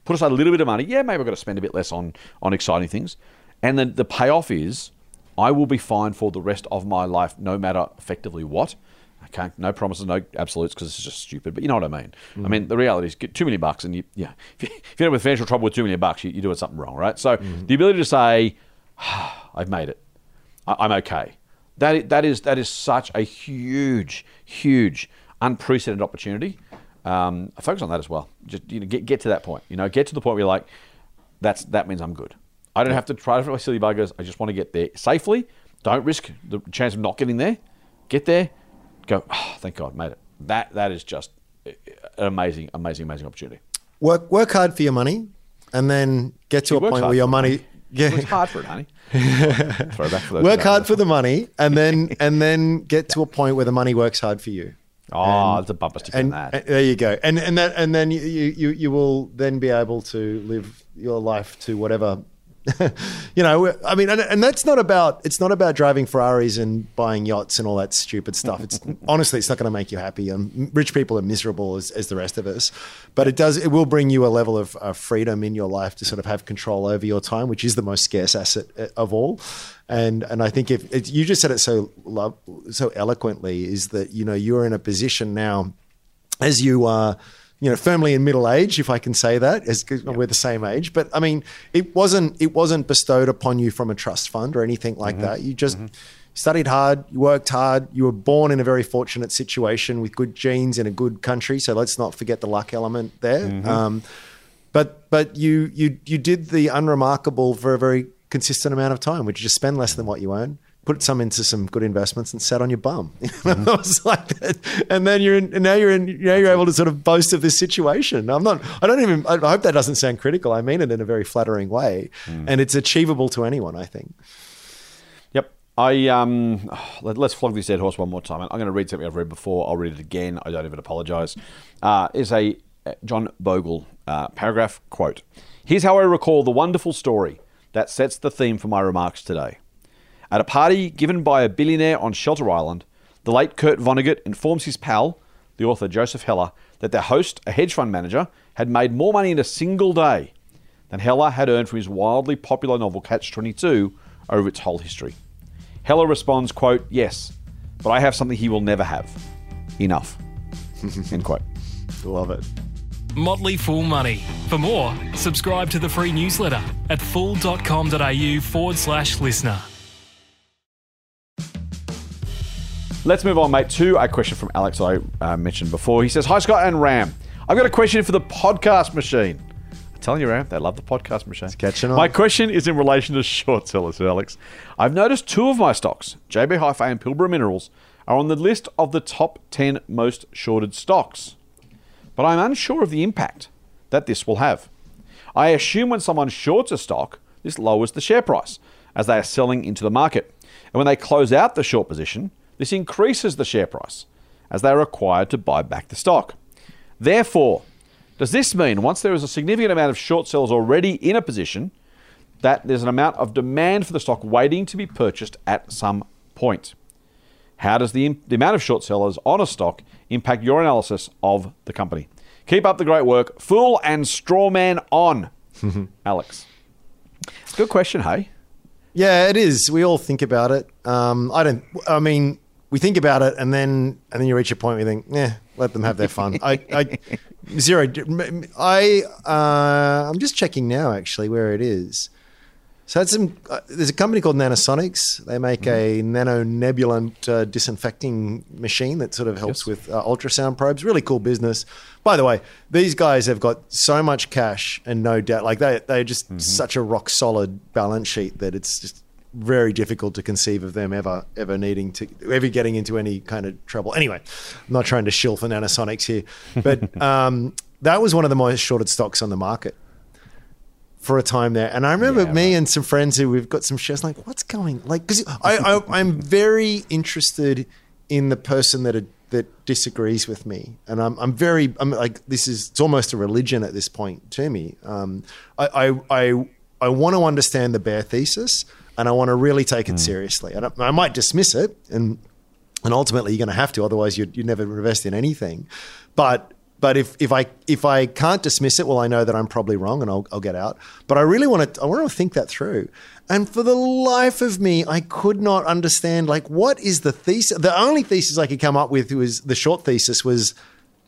put aside a little bit of money. Yeah, maybe I've got to spend a bit less on on exciting things, and then the payoff is I will be fine for the rest of my life, no matter effectively what. Okay, no promises, no absolutes, because it's just stupid. But you know what I mean. I mm. mean, the reality is, get two million bucks, and you, yeah, if you- if you're in financial trouble with two million bucks, you, you're doing something wrong, right? So mm-hmm. the ability to say, ah, "I've made it, I, I'm okay," that that is that is such a huge, huge, unprecedented opportunity. Um, focus on that as well. Just you know, get get to that point. You know, get to the point where you're like, that's that means I'm good. I don't have to try for my silly buggers. I just want to get there safely. Don't risk the chance of not getting there. Get there. Go. Oh, thank God, made it. That that is just an amazing, amazing, amazing opportunity. Work work hard for your money, and then get to He a point where your for money. Yeah. It's hard for it, honey. Throwback for those. Work hard for the money, and then and then get to a point where the money works hard for you. Ah, oh, there's a bumper sticker And, that. and there you go. And and that and then you, you you will then be able to live your life to whatever. you know, I mean, and, and that's not about. It's not about driving Ferraris and buying yachts and all that stupid stuff. It's honestly, it's not going to make you happy. Um, rich people are miserable as, as the rest of us, but it does. It will bring you a level of uh, freedom in your life to sort of have control over your time, which is the most scarce asset uh, of all. And and I think if it, you just said it so love, so eloquently, is that you know you're in a position now as you are, you know, firmly in middle age, if I can say that, as we're the same age. But I mean, it wasn't it wasn't bestowed upon you from a trust fund or anything like mm-hmm. that. You just mm-hmm. studied hard, you worked hard, you were born in a very fortunate situation with good genes in a good country. So let's not forget the luck element there. Mm-hmm. Um, but but you you you did the unremarkable for a very consistent amount of time, which is just spend less than what you earn, put some into some good investments, and sat on your bum. Know, it was like that. And then you're in, and now you're in, now you're able to sort of boast of this situation. I'm not. I don't even. I hope that doesn't sound critical. I mean it in a very flattering way, and it's achievable to anyone. I think. Yep. I um, let, us flog this dead horse one more time. I'm going to read something I've read before. I'll read it again. I don't even apologise. Uh, is a uh, John Bogle uh, paragraph quote. Here's how I recall the wonderful story that sets the theme for my remarks today. At a party given by a billionaire on Shelter Island, the late Kurt Vonnegut informs his pal, the author Joseph Heller, that their host, a hedge fund manager, had made more money in a single day than Heller had earned from his wildly popular novel Catch 22 over its whole history. Heller responds, quote, Yes, but I have something he will never have. Enough. End quote. Love it. Motley Fool Money. For more, subscribe to the free newsletter at fool.com.au forward slash listener. Let's move on, mate, to a question from Alex I uh, mentioned before. He says, Hi, Scott and Ram. I've got a question for the podcast machine. I'm telling you, Ram, they love the podcast machine. It's catching on. My question is in relation to short sellers, Alex. I've noticed two of my stocks, JB Hi-Fi and Pilbara Minerals, are on the list of the top 10 most shorted stocks. But I'm unsure of the impact that this will have. I assume when someone shorts a stock, this lowers the share price as they are selling into the market. And when they close out the short position, this increases the share price as they are required to buy back the stock. Therefore, does this mean once there is a significant amount of short sellers already in a position, that there's an amount of demand for the stock waiting to be purchased at some point? How does the, the amount of short sellers on a stock impact your analysis of the company? Keep up the great work. Fool and strawman on. Alex. Good question, hey? Yeah, it is. We all think about it. Um, I don't. I mean, we think about it, and then and then you reach a point where you think, yeah, let them have their fun. I, I zero. I uh, I'm just checking now, actually, where it is. So some, uh, there's a company called Nanosonics. They make a nano nebulant uh, disinfecting machine that sort of helps Yes. with uh, ultrasound probes. Really cool business. By the way, these guys have got so much cash and no doubt, like they they're just such a rock solid balance sheet that it's just very difficult to conceive of them ever ever needing to ever getting into any kind of trouble. Anyway, I'm not trying to shill for Nanosonics here, but um, that was one of the most shorted stocks on the market for a time there. And I remember Yeah, me and some friends who we've got some shares like, what's going like? Because I, I I'm very interested in the person that that disagrees with me, and I'm I'm very I'm like this is it's almost a religion at this point to me. Um, I I I, I want to understand the bear thesis, and I want to really take it hmm. seriously. And I, I might dismiss it and and ultimately you're going to have to otherwise you'd, you'd never invest in anything but but if, if I if I can't dismiss it, well, I know that I'm probably wrong, and I'll, I'll get out. But I really want to I want to think that through. And for the life of me, I could not understand like what is the thesis. The only thesis I could come up with was the short thesis was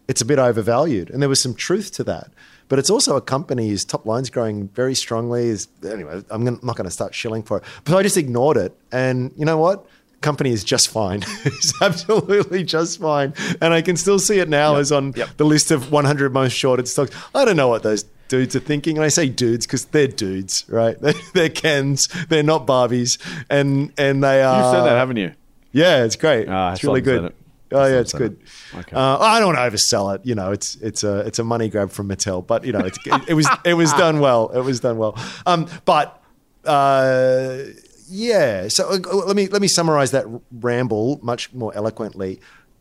it's a bit overvalued, and there was some truth to that. But it's also a company whose top line's growing very strongly. Is anyway, I'm gonna, not going to start shilling for it. But I just ignored it, and you know what? company is just fine. it's absolutely just fine. And I can still see it now as on the list of 100 most shorted stocks. I don't know what those dudes are thinking. And I say dudes because they're dudes, right? They're, they're Kens. They're not Barbies. And, and they are. You've said that, haven't you? Yeah, it's great. Ah, it's really good. Oh yeah, it's good. it. Okay. Uh, I don't want to oversell it. You know, it's it's a it's a money grab from Mattel, but you know, it's, it, it was it was done well. It was done well. Um, but uh, yeah. So uh, let me let me summarize that ramble much more eloquently.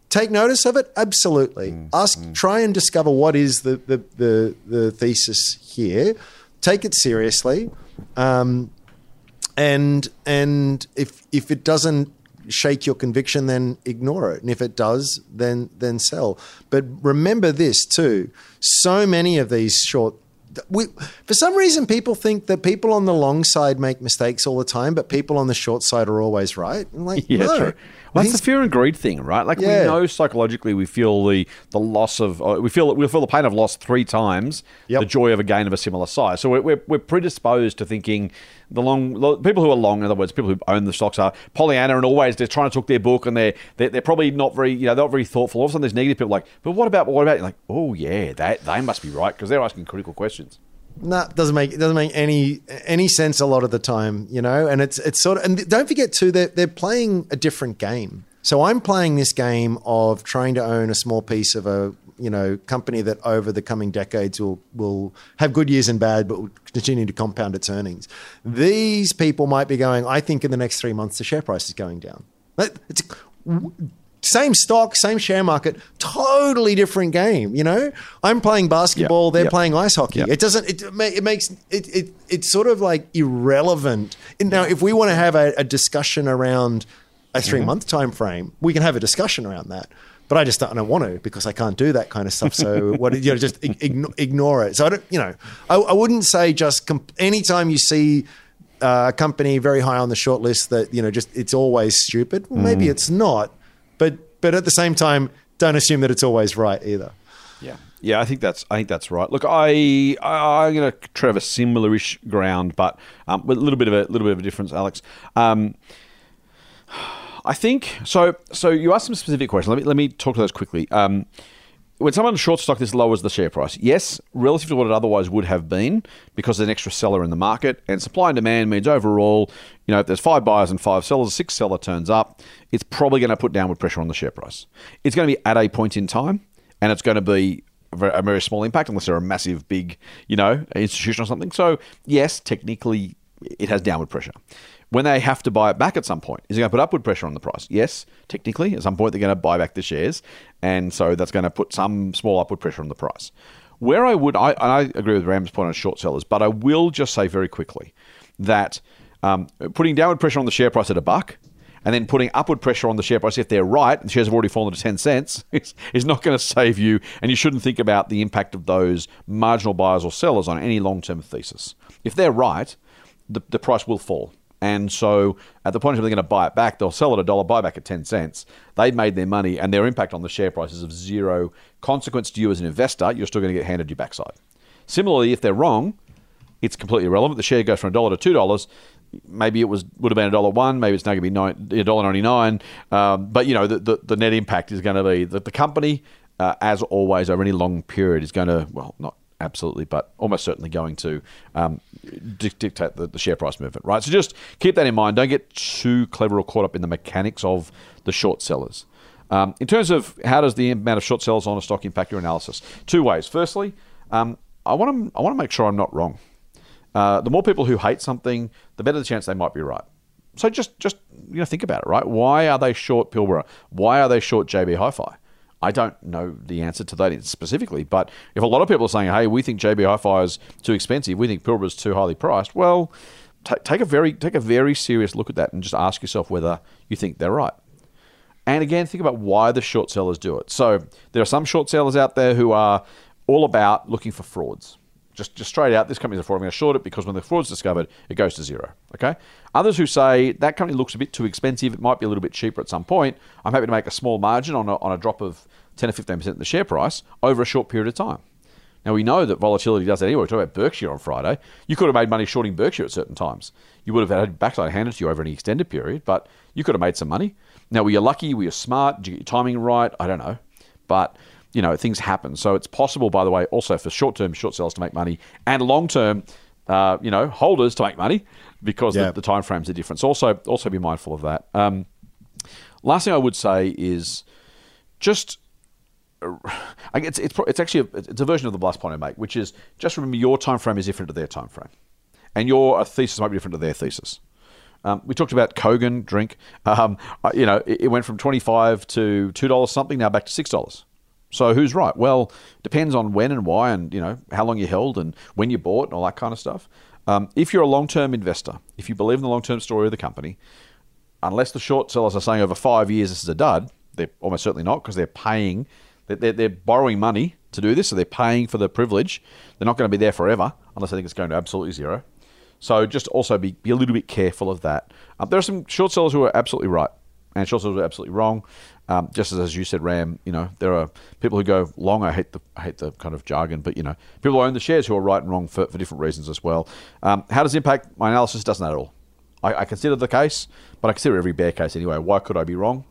Take notice of it. Absolutely. Mm, Ask. Try and discover what is the the the, the thesis here. Take it seriously. Um, and and if if it doesn't shake your conviction then ignore it and if it does then then sell but remember this too so many of these short we, for some reason people think that people on the long side make mistakes all the time but people on the short side are always right I'm like Yeah, no. true. Well, that's the fear and greed thing, right? Like Yeah. we know psychologically, we feel the the loss of uh, we feel we feel the pain of loss three times Yep. the joy of a gain of a similar size. So we're, we're, we're predisposed to thinking the long lo- people who are long, in other words, people who own the stocks are Pollyanna and always they're trying to talk their book and they're, they're they're probably not very you know they're not very thoughtful. All of a sudden, there's negative people like, but what about what about? You're like, oh yeah, that they must be right because they're asking critical questions. It doesn't make it doesn't make any any sense a lot of the time, you know. And it's it's sort of and don't forget too they're they're playing a different game. So I'm playing this game of trying to own a small piece of a you know company that over the coming decades will will have good years and bad, but will continue to compound its earnings. These people might be going. I think in the next three months the share price is going down. It's same stock, same share market, totally different game. You know, I'm playing basketball, they're Yep. playing ice hockey. Yep. It doesn't. It, it makes it, it. It's sort of like irrelevant. Now, if we want to have a, a discussion around a three month time frame, we can have a discussion around that. But I just don't, I don't want to because I can't do that kind of stuff. So what you know, just ig- igno- ignore it. So I don't. You know, I, I wouldn't say just comp- anytime you see. Uh, a company very high on the short list that you know just it's always stupid. Well, maybe it's not, but but at the same time, don't assume that it's always right either. Yeah, yeah, I think that's I think that's right. Look, I, I I'm going to a similar-ish ground, but um, with a little bit of a little bit of a difference, Alex. Um, I think so. So you asked some specific questions. Let me let me talk to those quickly. Um, when someone short stock, this lowers the share price. Yes, relative to what it otherwise would have been, because there's an extra seller in the market, and supply and demand means overall, you know, if there's five buyers and five sellers, a sixth seller turns up, it's probably going to put downward pressure on the share price. It's going to be at a point in time, and it's going to be a very small impact unless they're a massive, big, you know, institution or something. So yes, technically, it has downward pressure. When they have to buy it back at some point, is it going to put upward pressure on the price? Yes, technically, at some point they're going to buy back the shares, and so that's going to put some small upward pressure on the price. Where I would, I, I agree with Ram's point on short sellers, but I will just say very quickly that um, putting downward pressure on the share price at a buck and then putting upward pressure on the share price if they're right, the shares have already fallen to 10 cents, is, is not going to save you. And you shouldn't think about the impact of those marginal buyers or sellers on any long term thesis. If they're right, the, the price will fall. And so at the point of they're going to buy it back, they'll sell it a dollar, buy back at 10 cents. They've made their money, and their impact on the share price is of zero consequence to you as an investor. You're still going to get handed your backside. Similarly, if they're wrong, it's completely irrelevant. The share goes from a dollar to two dollars. Maybe it was would have been a dollar one. Maybe it's now going to be a dollar ninety nine. Um, but you know the, the, the net impact is going to be that the company, uh, as always, over any long period, is going to well not absolutely, but almost certainly going to um, dictate the, the share price movement. Right. So just keep that in mind. Don't get too clever or caught up in the mechanics of the short sellers. Um, in terms of how does the amount of short sellers on a stock impact your analysis? Two ways. Firstly, um, I want to I want to make sure I'm not wrong. Uh, the more people who hate something, the better the chance they might be right. So just just you know think about it, right? Why are they short Pilbara? Why are they short JB Hi-Fi? I don't know the answer to that specifically, but if a lot of people are saying, "Hey, we think JB Hi-Fi is too expensive. We think Pilbara is too highly priced," well, ta take a very take a very serious look at that and just ask yourself whether you think they're right. And again, think about why the short sellers do it. So there are some short sellers out there who are all about looking for frauds. Just, just straight out, this company's a fraud. I'm going to short it because when the fraud's discovered, it goes to zero. Okay. Others who say that company looks a bit too expensive, it might be a little bit cheaper at some point. I'm happy to make a small margin on a, on a drop of 10 or 15 percent in the share price over a short period of time. Now we know that volatility does that anyway. We talked about Berkshire on Friday. You could have made money shorting Berkshire at certain times. You would have had backside handed to you over an extended period, but you could have made some money. Now were you lucky? Were you smart? Did you get your timing right? I don't know, but you know things happen. So it's possible, by the way, also for short-term short sellers to make money and long-term, uh, you know, holders to make money because Yeah. the, the time frames are different. So also also be mindful of that. Um, last thing I would say is just I- it's it's it's actually a, it's a version of the last point I make, which is just remember your time frame is different to their time frame, and your uh, thesis might be different to their thesis. Um, we talked about Kogan drink. Um, uh, you know, it, it went from twenty five to two dollars something, now back to six dollars. So who's right? Well, depends on when and why, and you know how long you held and when you bought and all that kind of stuff. Um, if you're a long term investor, if you believe in the long term story of the company, unless the short sellers are saying over five years this is a dud, they're almost certainly not because they're paying, they're, they're, borrowing money to do this, so they're paying for the privilege. They're not going to be there forever unless they think it's going to absolutely zero. So just also be, be a little bit careful of that. Um, there are some short sellers who are absolutely right and short sellers are absolutely wrong. Um, just as, as you said, Ram, you know, there are people who go long. I hate the I hate the kind of jargon, but you know, people who own the shares who are right and wrong for, for different reasons as well. Um, how does it impact my analysis? Doesn't at all. I, I consider the case, but I consider every bear case anyway. Why could I be wrong?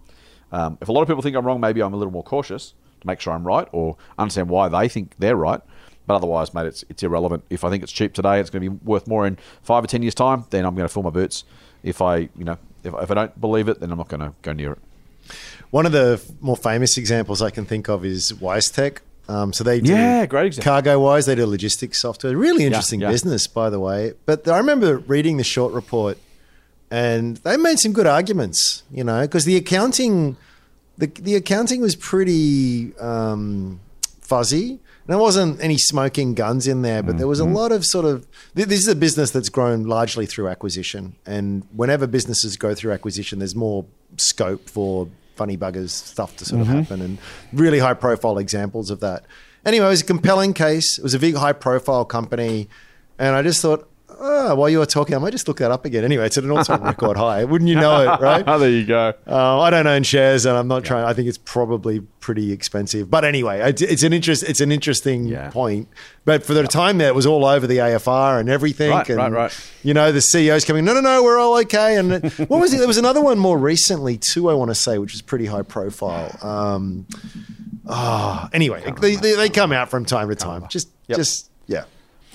Um, if a lot of people think I'm wrong, maybe I'm a little more cautious to make sure I'm right or understand why they think they're right. But otherwise, mate, it's, it's irrelevant. If I think it's cheap today, it's going to be worth more in five or ten years' time. Then I'm going to fill my boots. If I, you know, if, if I don't believe it, then I'm not going to go near it. One of the more famous examples I can think of is WiseTech. Um, so they do Yeah, great example. CargoWise, they do logistics software. Really interesting yeah. business, by the way. But I remember reading the short report, and they made some good arguments. You know, because the accounting, the the accounting was pretty um, fuzzy. And there wasn't any smoking guns in there, but there was a lot of sort of. This is a business that's grown largely through acquisition, and whenever businesses go through acquisition, there's more scope for funny buggers stuff to sort of mm-hmm. happen, and really high profile examples of that. Anyway, it was a compelling case. It was a big high profile company, and I just thought. Oh, while you were talking, I might just look that up again. Anyway, it's at an all-time record high. Wouldn't you know it, right? Oh, there you go. Uh, I don't own shares, and I'm not trying. I think it's probably pretty expensive. But anyway, it- it's an interest. It's an interesting Yeah. point. But for the time there, it was all over the AFR and everything. Right, and, right, right. You know, the CEOs coming. No, no, no, we're all okay. And what was it? There was another one more recently too. I want to say, which is pretty high profile. Um, oh, anyway, they, they, they come out from time to time. Just, Yep. just yeah.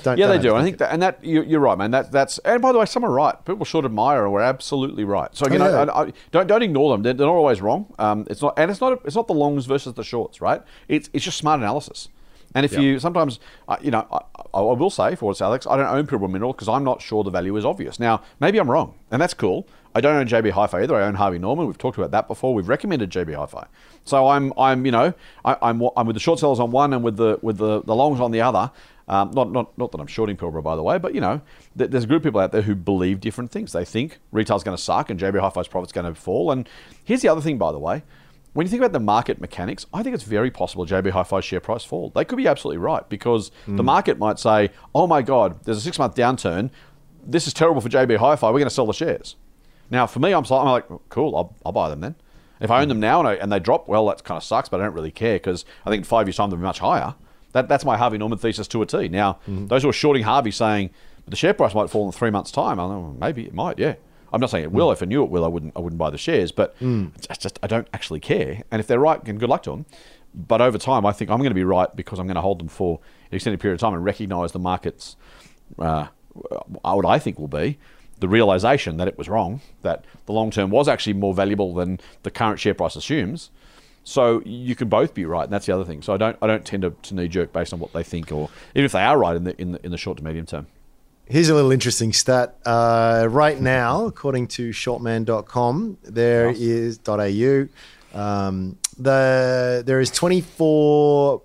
Don't, Yeah, don't they do. I think that, and that you, you're right, man. That that's and by the way, some are right. People should admire and we're absolutely right. So again, Oh, yeah. I, I, don't don't ignore them. They're, they're not always wrong. Um, it's not, and it's not it's not the longs versus the shorts, right? It's it's just smart analysis. And if you sometimes, uh, you know, I, I I will say for what's Alex, I don't own Pilbara Mineral because I'm not sure the value is obvious. Now, maybe I'm wrong, and that's cool. I don't own JB Hi-Fi either. I own Harvey Norman. We've talked about that before. We've recommended JB Hi-Fi. So I'm, I'm, you know, I, I'm, I'm with the short sellers on one and with the with the, the longs on the other. Um, not, not, not that I'm shorting Pilbara, by the way, but you know, th- there's a group of people out there who believe different things. They think retail's going to suck and JB Hi-Fi's profit's going to fall. And here's the other thing, by the way. When you think about the market mechanics, I think it's very possible JB Hi-Fi's share price fall. They could be absolutely right because the market might say, "Oh my God, there's a six-month downturn. This is terrible for JB Hi-Fi. We're going to sell the shares." Now, for me, I'm, I'm like, "Cool, I'll, I'll buy them then." If I own them now and, I, and they drop, well, that kind of sucks, but I don't really care because I think in five years' time they'll be much higher. That, that's my Harvey Norman thesis to a T. Now, mm-hmm. those who are shorting Harvey saying the share price might fall in three months' time, I know maybe it might. Yeah, I'm not saying it will. Mm. If I knew it will, I wouldn't. I wouldn't buy the shares. But mm. it's just I don't actually care. And if they're right, then good luck to them. But over time, I think I'm going to be right because I'm going to hold them for an extended period of time and recognise the markets. Uh, what I think will be the realization that it was wrong, that the long term was actually more valuable than the current share price assumes. So you can both be right, and that's the other thing. So I don't, I don't tend to, to knee jerk based on what they think, or even if they are right in the in the, in the short to medium term. Here's a little interesting stat. Uh, right now, according to shortman.com, there Nice. is .au. Um, the there is 24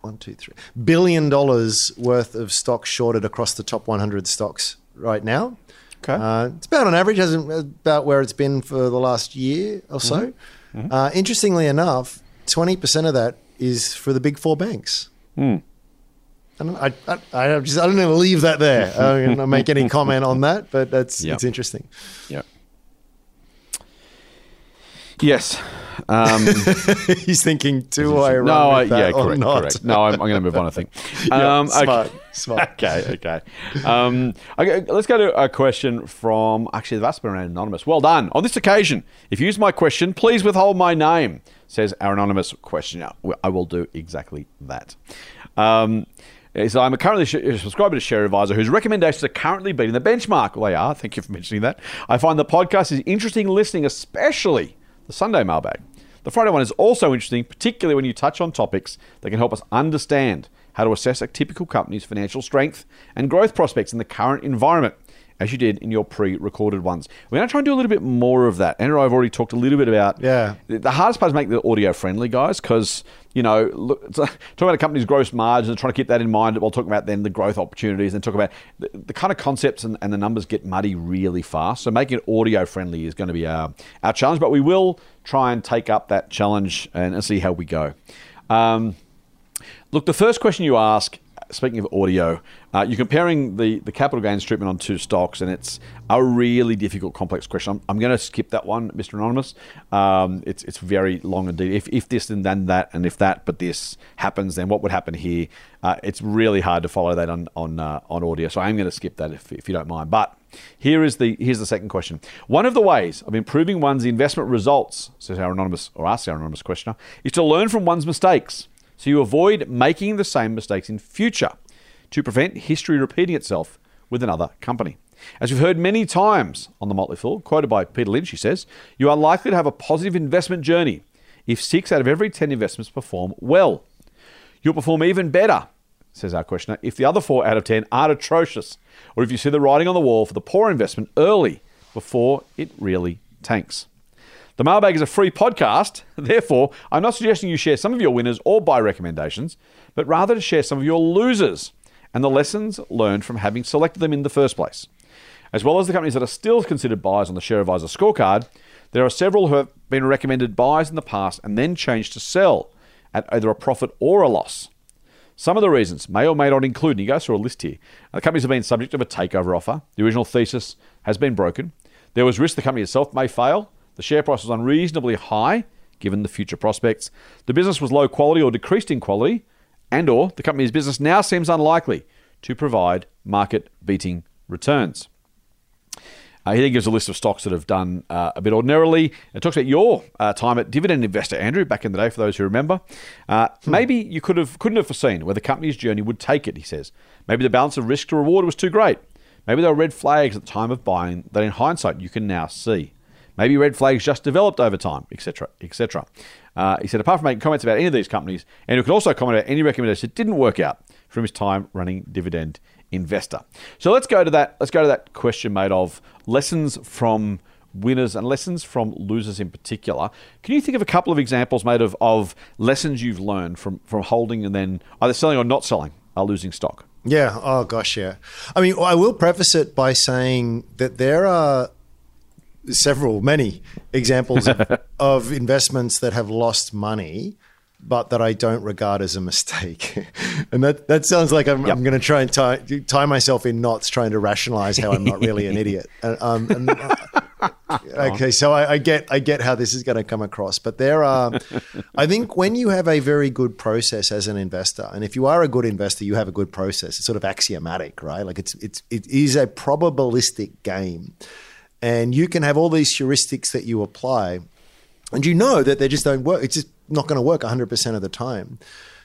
one, two, three billion dollars worth of stock shorted across the top 100 stocks right now. Okay. Uh, it's about on average, hasn't about where it's been for the last year or so. Uh, interestingly enough, 20% of that is for the big four banks. I don't, I, I, I just I don't know. Leave that there. I'm going to make any comment on that, but that's Yeah. it's interesting. Yeah. Yes. Um, He's thinking, do I run no, I, yeah, or correct, not? correct. No, I'm, I'm going to move on. I think. Yeah, Um, smart, smart. Okay, okay. Um, okay. Let's go to a question from actually the vast majority anonymous. Well done. On this occasion, if you use my question, please withhold my name. Says our anonymous questioner. I will do exactly that. Um, so I'm a currently subscriber to Share Advisor, whose recommendations are currently beating the benchmark. Well, they are. Thank you for mentioning that. I find the podcast is interesting listening, especially the Sunday mailbag. The Friday one is also interesting, particularly when you touch on topics that can help us understand how to assess a typical company's financial strength and growth prospects in the current environment, as you did in your pre-recorded ones. We're going to try and do a little bit more of that. Andrew, I've already talked a little bit about. Yeah. The hardest part is make the audio friendly, guys, because you know, look, talking about a company's gross margins, trying to keep that in mind while talking about then the growth opportunities, and talk about the, the kind of concepts and, and the numbers get muddy really fast. So making it audio friendly is going to be our, our challenge, but we will try and take up that challenge and, and see how we go. Um, Look, the first question you ask, speaking of audio, uh, you're comparing the, the capital gains treatment on two stocks, and it's a really difficult, complex question. I'm, I'm going to skip that one, Mr. Anonymous. Um, it's, it's very long indeed. If, if this and then that, and if that but this happens, then what would happen here? Uh, it's really hard to follow that on on, uh, on audio, so I'm going to skip that if, if you don't mind. But here is the here's the second question. One of the ways of improving one's investment results, says our anonymous or asks our anonymous questioner, is to learn from one's mistakes so you avoid making the same mistakes in future to prevent history repeating itself with another company. As we've heard many times on the Motley Fool, quoted by Peter Lynch, he says, You are likely to have a positive investment journey if six out of every 10 investments perform well. You'll perform even better, says our questioner, if the other four out of 10 aren't atrocious, or if you see the writing on the wall for the poor investment early before it really tanks. The Mailbag is a free podcast, therefore, I'm not suggesting you share some of your winners or buy recommendations, but rather to share some of your losers and the lessons learned from having selected them in the first place. As well as the companies that are still considered buys on the Share Advisor scorecard, there are several who have been recommended buys in the past and then changed to sell at either a profit or a loss. Some of the reasons may or may not include, and he goes through a list here. The companies have been subject of a takeover offer. The original thesis has been broken. There was risk the company itself may fail. The share price was unreasonably high given the future prospects. The business was low quality or decreased in quality, and or the company's business now seems unlikely to provide market-beating returns. Uh, he then gives a list of stocks that have done uh, a bit ordinarily. It talks about your uh, time at Dividend Investor, Andrew, back in the day. For those who remember, uh, maybe you could have couldn't have foreseen where the company's journey would take it. He says maybe the balance of risk to reward was too great. Maybe there were red flags at the time of buying that, in hindsight, you can now see. Maybe red flags just developed over time, etc., etc. Uh, he said, apart from making comments about any of these companies, Andrew could also comment about any recommendations that didn't work out from his time running Dividend Investor. So let's go to that. Let's go to that question made of lessons from winners and lessons from losers in particular. Can you think of a couple of examples made of, of lessons you've learned from from holding and then either selling or not selling a losing stock? Yeah. Oh gosh, yeah. I mean, I will preface it by saying that there are several, many examples of, of investments that have lost money, but that I don't regard as a mistake. and that that sounds like I'm, Yep. I'm going to try and tie, tie myself in knots, trying to rationalize how I'm not really an idiot. And, um, and, uh, okay, so I, I get I get how this is going to come across, but there are, I think, when you have a very good process as an investor, and if you are a good investor, you have a good process. It's sort of axiomatic, right? Like it's it's it is a probabilistic game, and you can have all these heuristics that you apply, and you know that they just don't work. It's just not going to work 100% of the time.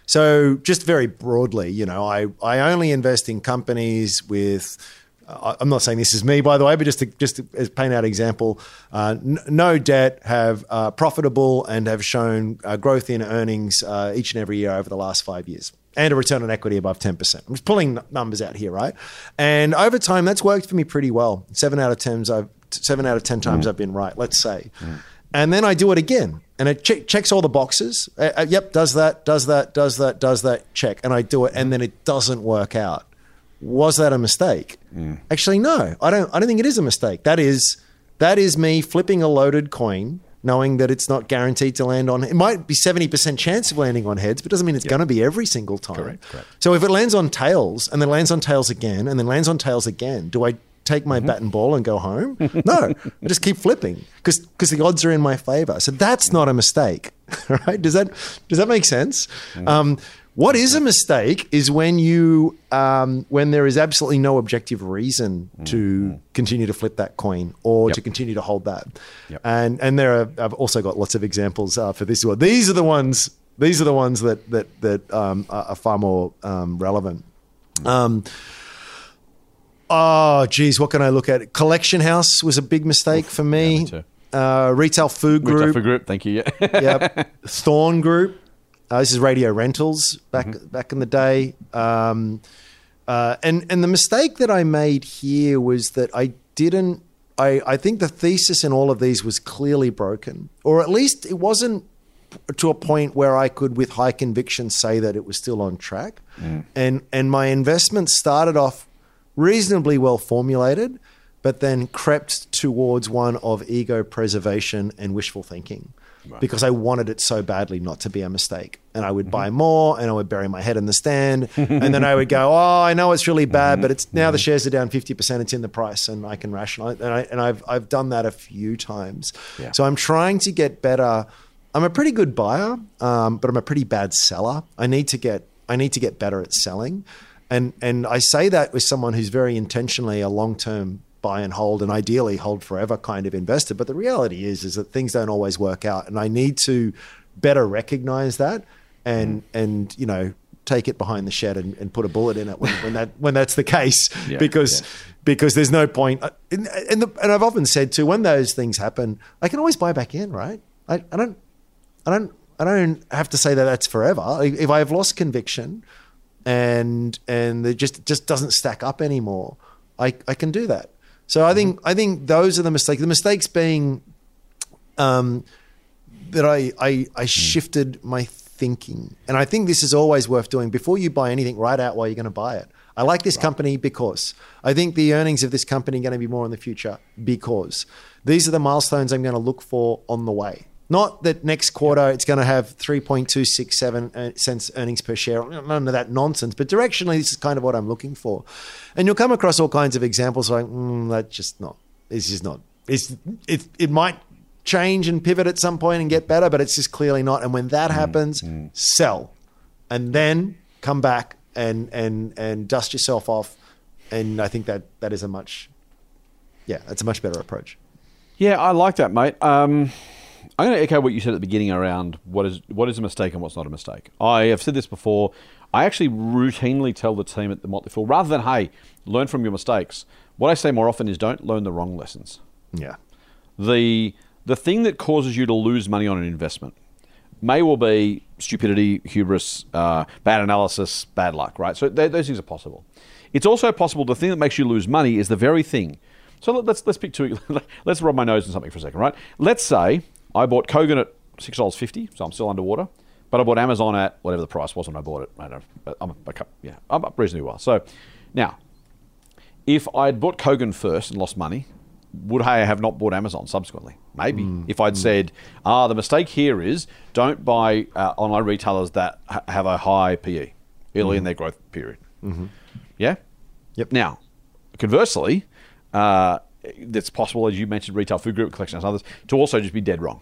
So, just very broadly, you know, I, I only invest in companies with. I'm not saying this is me, by the way, but just to, just to as paint out example, uh, n- no debt, have uh, profitable and have shown uh, growth in earnings uh, each and every year over the last five years, and a return on equity above 10%. I'm just pulling numbers out here, right? And over time, that's worked for me pretty well. Seven out of ten, I've seven out of ten times I've been right. Let's say, and then I do it again, and it che- checks all the boxes. Uh, uh, yep, does that, does that, does that, does that, check, and I do it, and then it doesn't work out. Was that a mistake? Actually, no. I don't. I don't think it is a mistake. That is that is me flipping a loaded coin, knowing that it's not guaranteed to land on. It might be seventy percent chance of landing on heads, but doesn't mean it's going to be every single time. Correct, correct. So if it lands on tails and then lands on tails again and then lands on tails again, do I take my bat and ball and go home. No, I just keep flipping because because the odds are in my favor. So that's not a mistake, right? Does that does that make sense? Um, what is a mistake is when you um, when there is absolutely no objective reason to continue to flip that coin or Yep. to continue to hold that. Yep. And and there are I've also got lots of examples uh, for this. Well, these are the ones these are the ones that that that um, are are far more um, relevant. Oh, geez, what can I look at? Collection House was a big mistake for me. me too. uh, Retail Food Group. Retail Food Group, thank you. Yeah. yep. Thorn Group. Uh, this is Radio Rentals back back in the day. Um, uh, and and the mistake that I made here was that I didn't. I, I think the thesis in all of these was clearly broken, or at least it wasn't to a point where I could, with high conviction, say that it was still on track. And and my investment started off reasonably well formulated, but then crept towards one of ego preservation and wishful thinking. Because I wanted it so badly not to be a mistake. And I would mm-hmm. buy more and I would bury my head in the stand. and then I would go, Oh, I know it's really bad, but mm-hmm. it's now the mm-hmm. shares are down 50%, it's in the price and I can rationalize. And, I, and I've, I've done that a few times. Yeah. So I'm trying to get better. I'm a pretty good buyer, um, but I'm a pretty bad seller. I need to get I need to get better at selling, and and I say that with someone who's very intentionally a long term buy and hold and ideally hold forever kind of investor. But the reality is is that things don't always work out, and I need to better recognize that and mm-hmm. and you know take it behind the shed and, and put a bullet in it when, when that when that's the case Yeah, because yeah. because there's no point and, and, the, and I've often said too when those things happen I can always buy back in right I, I don't I don't I don't have to say that that's forever. If I have lost conviction and and it just just doesn't stack up anymore, I I can do that. So I think I think those are the mistakes. The mistakes being um, that I, I I shifted my thinking, and I think this is always worth doing. Before you buy anything, write out why you're going to buy it. I like this company because I think the earnings of this company are going to be more in the future because these are the milestones I'm going to look for on the way. Not that next quarter it's going to have 3.267 cents earnings per share, none of that nonsense, but directionally, this is kind of what I'm looking for. And you'll come across all kinds of examples like, mm, that's just not, it's just not, it's, it, it might change and pivot at some point and get better, but it's just clearly not. And when that happens, sell and then come back and, and, and dust yourself off. And I think that that is a much, yeah, that's a much better approach. Yeah, I like that, mate. Um, I'm going to echo what you said at the beginning around what is what is a mistake and what's not a mistake. I have said this before. I actually routinely tell the team at the Motley Fool, rather than hey, learn from your mistakes. What I say more often is don't learn the wrong lessons. Yeah. The the thing that causes you to lose money on an investment may well be stupidity, hubris, uh, bad analysis, bad luck, right? So th- those things are possible. It's also possible the thing that makes you lose money is the very thing. So let- let's let's pick two. let's rub my nose in something for a second, right? Let's say I bought Kogan at six dollars fifty, so I'm still underwater, but I bought Amazon at whatever the price was when I bought it. I don't. Know, I'm a, yeah, I'm up reasonably well. So now, if I had bought Kogan first and lost money, would I have not bought Amazon subsequently? Maybe. If I'd said, ah, the mistake here is don't buy uh, online retailers that ha- have a high PE early in their growth period. Yeah? Yep. Now, conversely, uh, it's possible, as you mentioned, retail food group collection and others, to also just be dead wrong.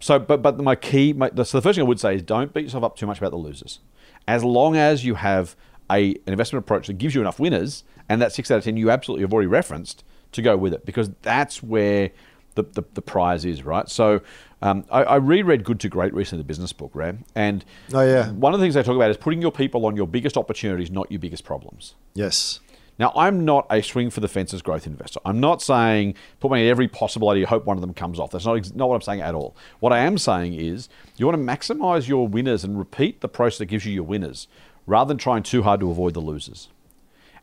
So, but but my key, my, so the first thing I would say is don't beat yourself up too much about the losers. As long as you have a an investment approach that gives you enough winners, and that six out of ten you absolutely have already referenced to go with it, because that's where the the, the prize is, right? So, um, I, I reread Good to Great recently, the business book, Ram, and Oh, yeah. one of the things they talk about is putting your people on your biggest opportunities, not your biggest problems. Yes. Now, I'm not a swing for the fences growth investor. I'm not saying put money in every possible idea, hope one of them comes off. That's not, not what I'm saying at all. What I am saying is you want to maximize your winners and repeat the process that gives you your winners rather than trying too hard to avoid the losers.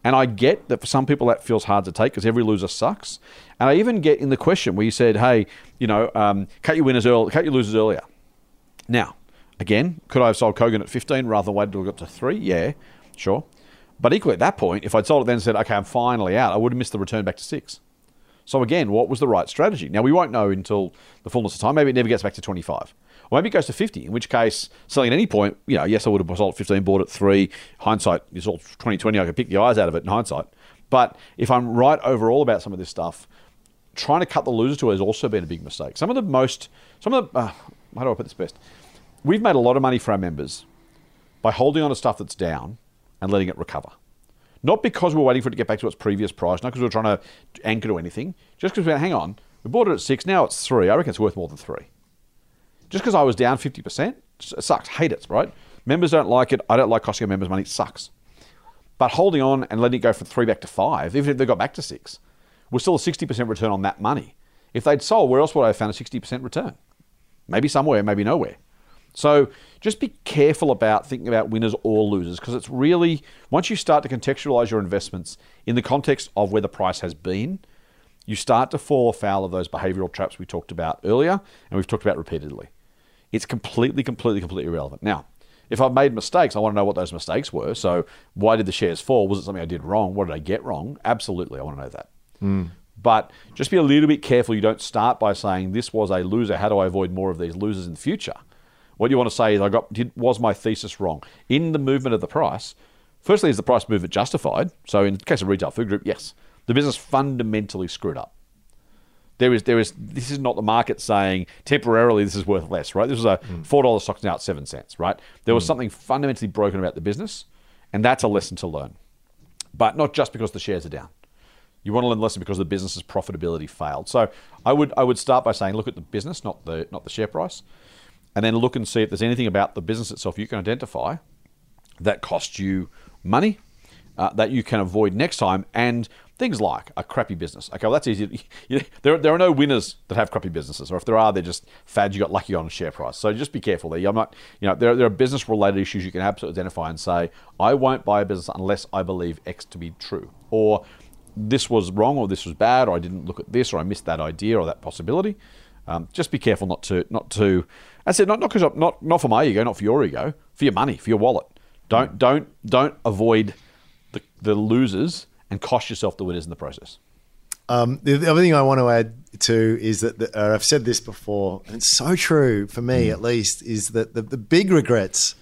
And I get that for some people that feels hard to take because every loser sucks. And I even get in the question where you said, hey, you know, um, cut your winners early, cut your losers earlier. Now, again, could I have sold Kogan at 15 rather than waited till it got to three? Yeah, sure. But equally at that point, if I'd sold it then and said, okay, I'm finally out, I would have missed the return back to six. So again, what was the right strategy? Now we won't know until the fullness of time. Maybe it never gets back to 25. Or maybe it goes to 50, in which case, selling at any point, you know, yes, I would have sold at 15, bought at three. Hindsight is all 2020. I could pick the eyes out of it in hindsight. But if I'm right overall about some of this stuff, trying to cut the losers to it has also been a big mistake. Some of the most, some of the, uh, how do I put this best? We've made a lot of money for our members by holding on to stuff that's down and letting it recover. Not because we're waiting for it to get back to its previous price, not because we're trying to anchor to anything, just because we went, hang on, we bought it at six, now it's three. I reckon it's worth more than three. Just because I was down 50%, it sucks. Hate it, right? Members don't like it. I don't like costing members money. It sucks. But holding on and letting it go from three back to five, even if they got back to six, was still a 60% return on that money. If they'd sold, where else would I have found a 60% return? Maybe somewhere, maybe nowhere. So just be careful about thinking about winners or losers because it's really, once you start to contextualize your investments in the context of where the price has been, you start to fall afoul of those behavioral traps we talked about earlier and we've talked about repeatedly. It's completely, completely, completely irrelevant. Now, if I've made mistakes, I want to know what those mistakes were. So, why did the shares fall? Was it something I did wrong? What did I get wrong? Absolutely, I want to know that. Mm. But just be a little bit careful. You don't start by saying this was a loser. How do I avoid more of these losers in the future? What you want to say is I got did, was my thesis wrong in the movement of the price. Firstly, is the price movement justified? So in the case of retail food group, yes, the business fundamentally screwed up. There is there is this is not the market saying temporarily this is worth less, right? This was a mm. four dollar stock now at seven cents, right? There was mm. something fundamentally broken about the business, and that's a lesson to learn. But not just because the shares are down. You want to learn the lesson because the business's profitability failed. So I would I would start by saying look at the business, not the not the share price, and then look and see if there's anything about the business itself you can identify that costs you money uh, that you can avoid next time, and things like a crappy business. Okay, well that's easy. There there are no winners that have crappy businesses, or if there are, they're just fads you got lucky on share price. So just be careful there. I'm not, you know, there there are business related issues you can absolutely identify and say I won't buy a business unless I believe X to be true, or this was wrong or this was bad or I didn't look at this or I missed that idea or that possibility. Um, just be careful not to not to. I said not not because not not for my ego, not for your ego, for your money, for your wallet. Don't don't don't avoid the the losers and cost yourself the winners in the process. Um, the, the, other thing I want to add to is that the, uh, I've said this before, and it's so true for me mm. at least, is that the, the big regrets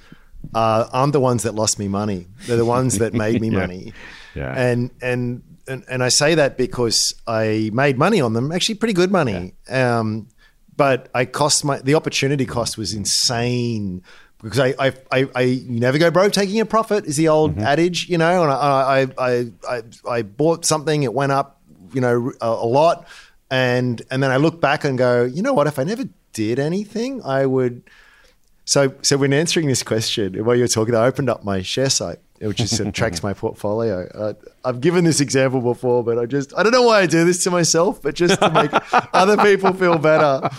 uh, aren't the ones that lost me money; they're the ones that made me yeah. money. Yeah. And and and, and I say that because I made money on them, actually pretty good money. Yeah. Um, but I cost my the opportunity cost was insane because I I, I, I never go broke taking a profit is the old mm-hmm. adage, you know. And I, I I I bought something, it went up, you know, a, a lot, and and then I look back and go, you know what? If I never did anything, I would. So so when answering this question, while you were talking, I opened up my Sharesight which just sort tracks my portfolio. Uh, I've given this example before, but I just I don't know why I do this to myself, but just to make other people feel better.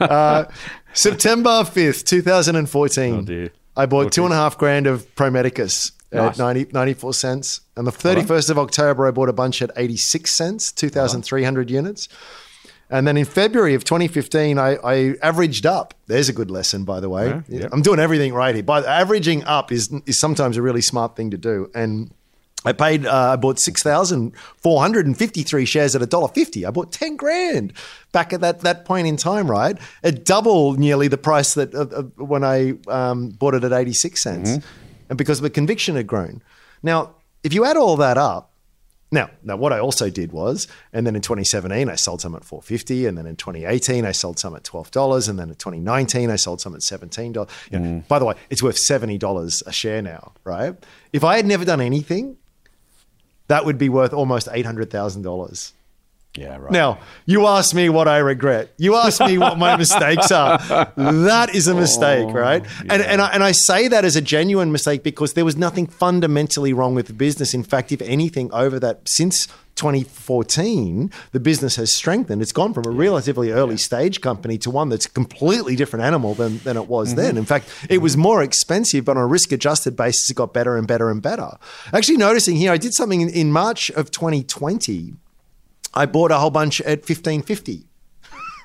Uh, September fifth, two thousand and fourteen. Oh I bought okay. two and a half grand of Pro Medicus nice. at 90, 94 cents. And the 31st right. of October, I bought a bunch at 86 cents, 2,300 right. units. And then in February of 2015, I, I averaged up. There's a good lesson, by the way. Yeah, yeah. I'm doing everything right here. But averaging up is is sometimes a really smart thing to do. And I paid. Uh, I bought six thousand four hundred and fifty three shares at a dollar fifty. I bought ten grand back at that that point in time. Right, it doubled nearly the price that uh, when I um, bought it at eighty six cents, mm-hmm. and because the conviction had grown. Now, if you add all that up, now, now what I also did was, and then in 2017 I sold some at 450, and then in 2018 I sold some at twelve dollars, and then in 2019 I sold some at seventeen dollars. mm. By the way, it's worth seventy dollars a share now, right? If I had never done anything, that would be worth almost eight hundred thousand dollars. Yeah, right. Now, you ask me what I regret. You ask me what my mistakes are. That is a mistake, oh, right? Yeah. And and I, and I say that as a genuine mistake because there was nothing fundamentally wrong with the business. In fact, if anything, over that since 2014, the business has strengthened. It's gone from a relatively early yeah. stage company to one that's a completely different animal than, than it was mm-hmm. then. In fact, it was more expensive, but on a risk adjusted basis, it got better and better and better. Actually, noticing here, I did something in, in March of 2020 I bought a whole bunch at 1550. Right?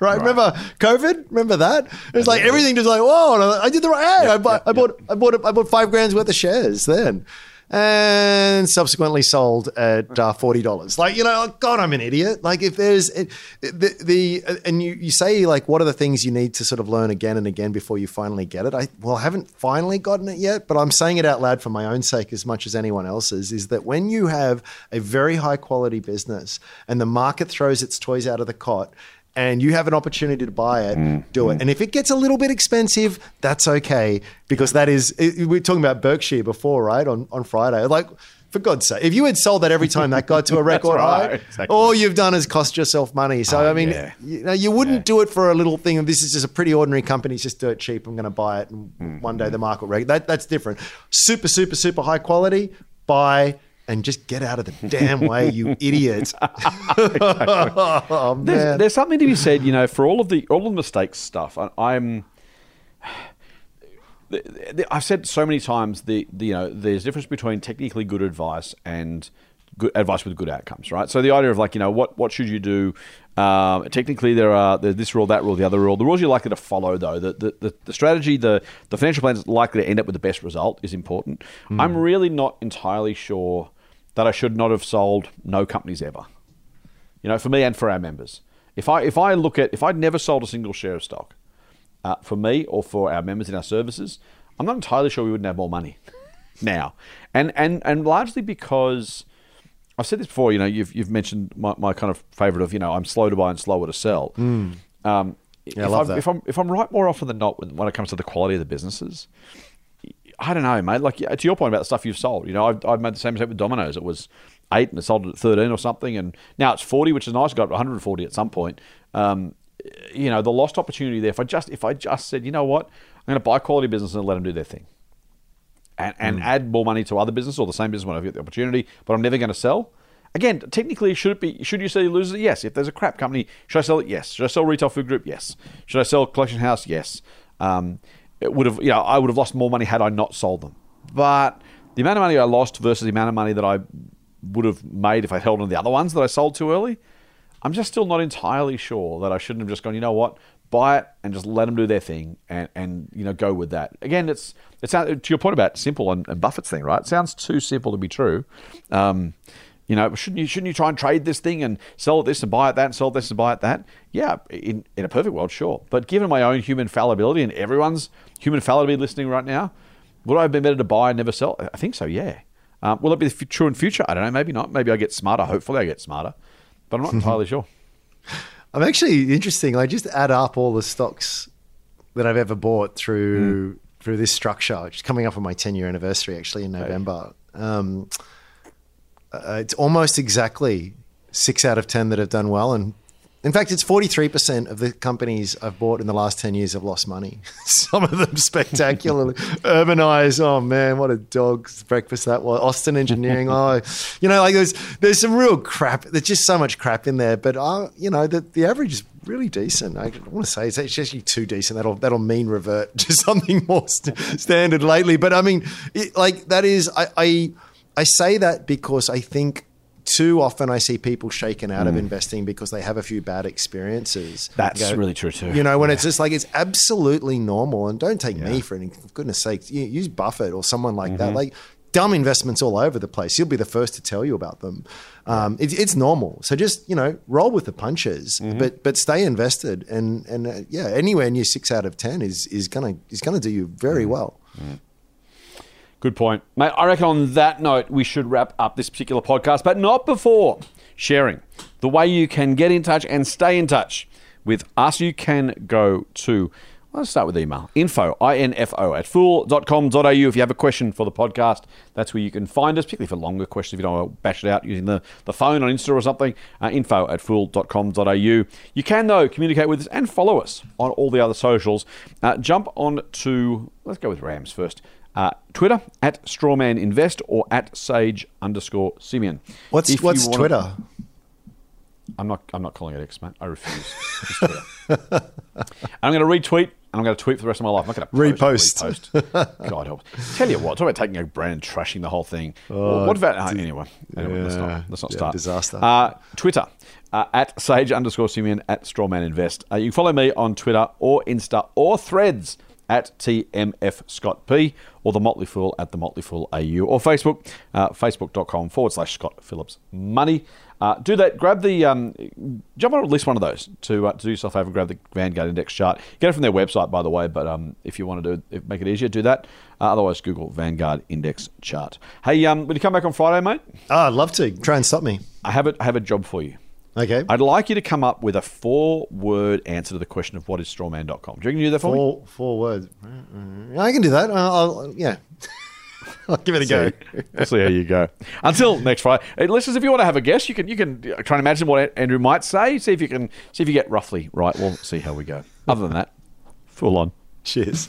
right? Remember COVID? Remember that? It was like everything just like, oh, whoa, I did the right. Hey, I, bought, I bought, I bought, I bought five grand's worth of shares then. And subsequently sold at uh, forty dollars. Like you know, God, I'm an idiot. Like if there's the, the and you you say like what are the things you need to sort of learn again and again before you finally get it? I well, I haven't finally gotten it yet, but I'm saying it out loud for my own sake as much as anyone else's. Is that when you have a very high quality business and the market throws its toys out of the cot and you have an opportunity to buy it, mm. do it. And if it gets a little bit expensive, that's okay because that is we were talking about Berkshire before, right? On on Friday, like. For God's sake, if you had sold that every time that got to a record right, high, exactly. all you've done is cost yourself money. So oh, I mean, yeah. you know, you wouldn't yeah. do it for a little thing. This is just a pretty ordinary company. It's just dirt cheap. I'm going to buy it, and mm. one day the market will that that's different. Super, super, super high quality. Buy and just get out of the damn way, you idiot. oh, there's, there's, something to be said, you know, for all of the all of the mistakes stuff. I, am I've said so many times the, the, you know there's a difference between technically good advice and good advice with good outcomes, right? So the idea of like you know what what should you do? Um, technically, there are there's this rule, that rule, the other rule. The rules you're likely to follow, though, the the, the, the strategy, the the financial plan is likely to end up with the best result is important. Mm. I'm really not entirely sure that I should not have sold no companies ever. You know, for me and for our members. If I if I look at if I'd never sold a single share of stock, uh, for me or for our members in our services, I'm not entirely sure we wouldn't have more money now, and and and largely because I've said this before. You know, you've you've mentioned my, my kind of favorite of you know I'm slow to buy and slower to sell. Mm. Um, yeah, if, I love I'm, that. if I'm if I'm right more often than not when, when it comes to the quality of the businesses, I don't know, mate. Like to your point about the stuff you've sold, you know, I've, I've made the same mistake with Domino's. It was eight and it sold it at thirteen or something, and now it's forty, which is nice. got 140 at some point. Um, you know, the lost opportunity there. If I just if I just said, you know what, I'm going to buy quality business and let them do their thing, and and mm. add more money to other business or the same business when I get the opportunity, but I'm never going to sell. Again, technically, should it be? Should you say losers? Yes. If there's a crap company, should I sell it? Yes. Should I sell retail food group? Yes. Should I sell collection house? Yes. Um, it would have, you know, I would have lost more money had I not sold them. But the amount of money I lost versus the amount of money that I would have made if I held on the other ones that I sold too early, I'm just still not entirely sure that I shouldn't have just gone, you know what, buy it and just let them do their thing and, and you know, go with that. Again, it's, it sounds, to your point about simple and, and Buffett's thing, right? It sounds too simple to be true. Um, you know, shouldn't you shouldn't you try and trade this thing and sell this and buy it that and sell this and buy it that? Yeah, in, in a perfect world, sure. But given my own human fallibility and everyone's human fallibility listening right now, would I have been better to buy and never sell? I think so, yeah. Um, will it be true in future? I don't know. Maybe not. Maybe I get smarter. Hopefully, I get smarter. But I'm not entirely sure. I'm actually interesting. I just add up all the stocks that I've ever bought through mm. through this structure, which is coming up on my 10 year anniversary actually in November. Um, uh, it's almost exactly six out of 10 that have done well. And in fact, it's 43% of the companies I've bought in the last 10 years have lost money. Some of them spectacularly. Urbanise, oh man, what a dog's breakfast that was. Austin Engineering, oh, you know, like there's, there's some real crap. There's just so much crap in there. But, uh, you know, the, the average is really decent. I want to say it's actually too decent. That'll, that'll mean revert to something more st- standard lately. But I mean, it, like that is, I, I I say that because I think too often I see people shaken out mm. of investing because they have a few bad experiences. That's really true too. You know, when yeah. it's just like it's absolutely normal. And don't take yeah. me for any for goodness sake. Use Buffett or someone like mm-hmm. that. Like dumb investments all over the place. He'll be the first to tell you about them. Um, it, it's normal. So just you know, roll with the punches, mm-hmm. but but stay invested. And and uh, yeah, anywhere near six out of ten is is gonna is gonna do you very mm. well. Good point. Mate, I reckon on that note, we should wrap up this particular podcast, but not before sharing the way you can get in touch and stay in touch with us. You can go to, let's start with email info, info at fool.com.au. If you have a question for the podcast, that's where you can find us, particularly for longer questions if you don't want to bash it out using the, the phone on Insta or something. Uh, info at fool.com.au. You can, though, communicate with us and follow us on all the other socials. Uh, jump on to, let's go with Rams first. Uh, Twitter at Strawman Invest or at Sage underscore Simeon. What's if what's Twitter? I'm not. I'm not calling it X, mate. I refuse. I'm going to retweet. and I'm going to tweet for the rest of my life. I'm not going to repost. repost. God help. Tell you what. Talk about taking a brand and trashing the whole thing. Uh, what about uh, anyway? Anyway, yeah, let's not, let's not yeah, start. Disaster. Uh, Twitter. Uh, at Sage underscore Simeon at Strawman Invest. Uh, you can follow me on Twitter or Insta or Threads at TMF Scott P or the Motley Fool at the Motley Fool AU or Facebook, uh, facebook.com forward slash Scott Phillips Money. Uh, do that. Grab the um, jump on at least one of those to uh, to do yourself a favor. Grab the Vanguard Index chart. Get it from their website, by the way. But um, if you want to do make it easier, do that. Uh, otherwise, Google Vanguard Index chart. Hey, um, when you come back on Friday, mate, Oh, I'd love to. Try and stop me. I have a, I have a job for you. Okay. I'd like you to come up with a four-word answer to the question of what is strawman.com. Do you reckon you can do that for me? Four, four words. Mm-hmm. I can do that. I'll, I'll yeah. I'll give it a go. See. we'll see how you go. Until next Friday, hey, listeners, if you want to have a guess, you can you can try and imagine what Andrew might say. See if you can see if you get roughly right. We'll see how we go. Other than that, Fool on. Cheers.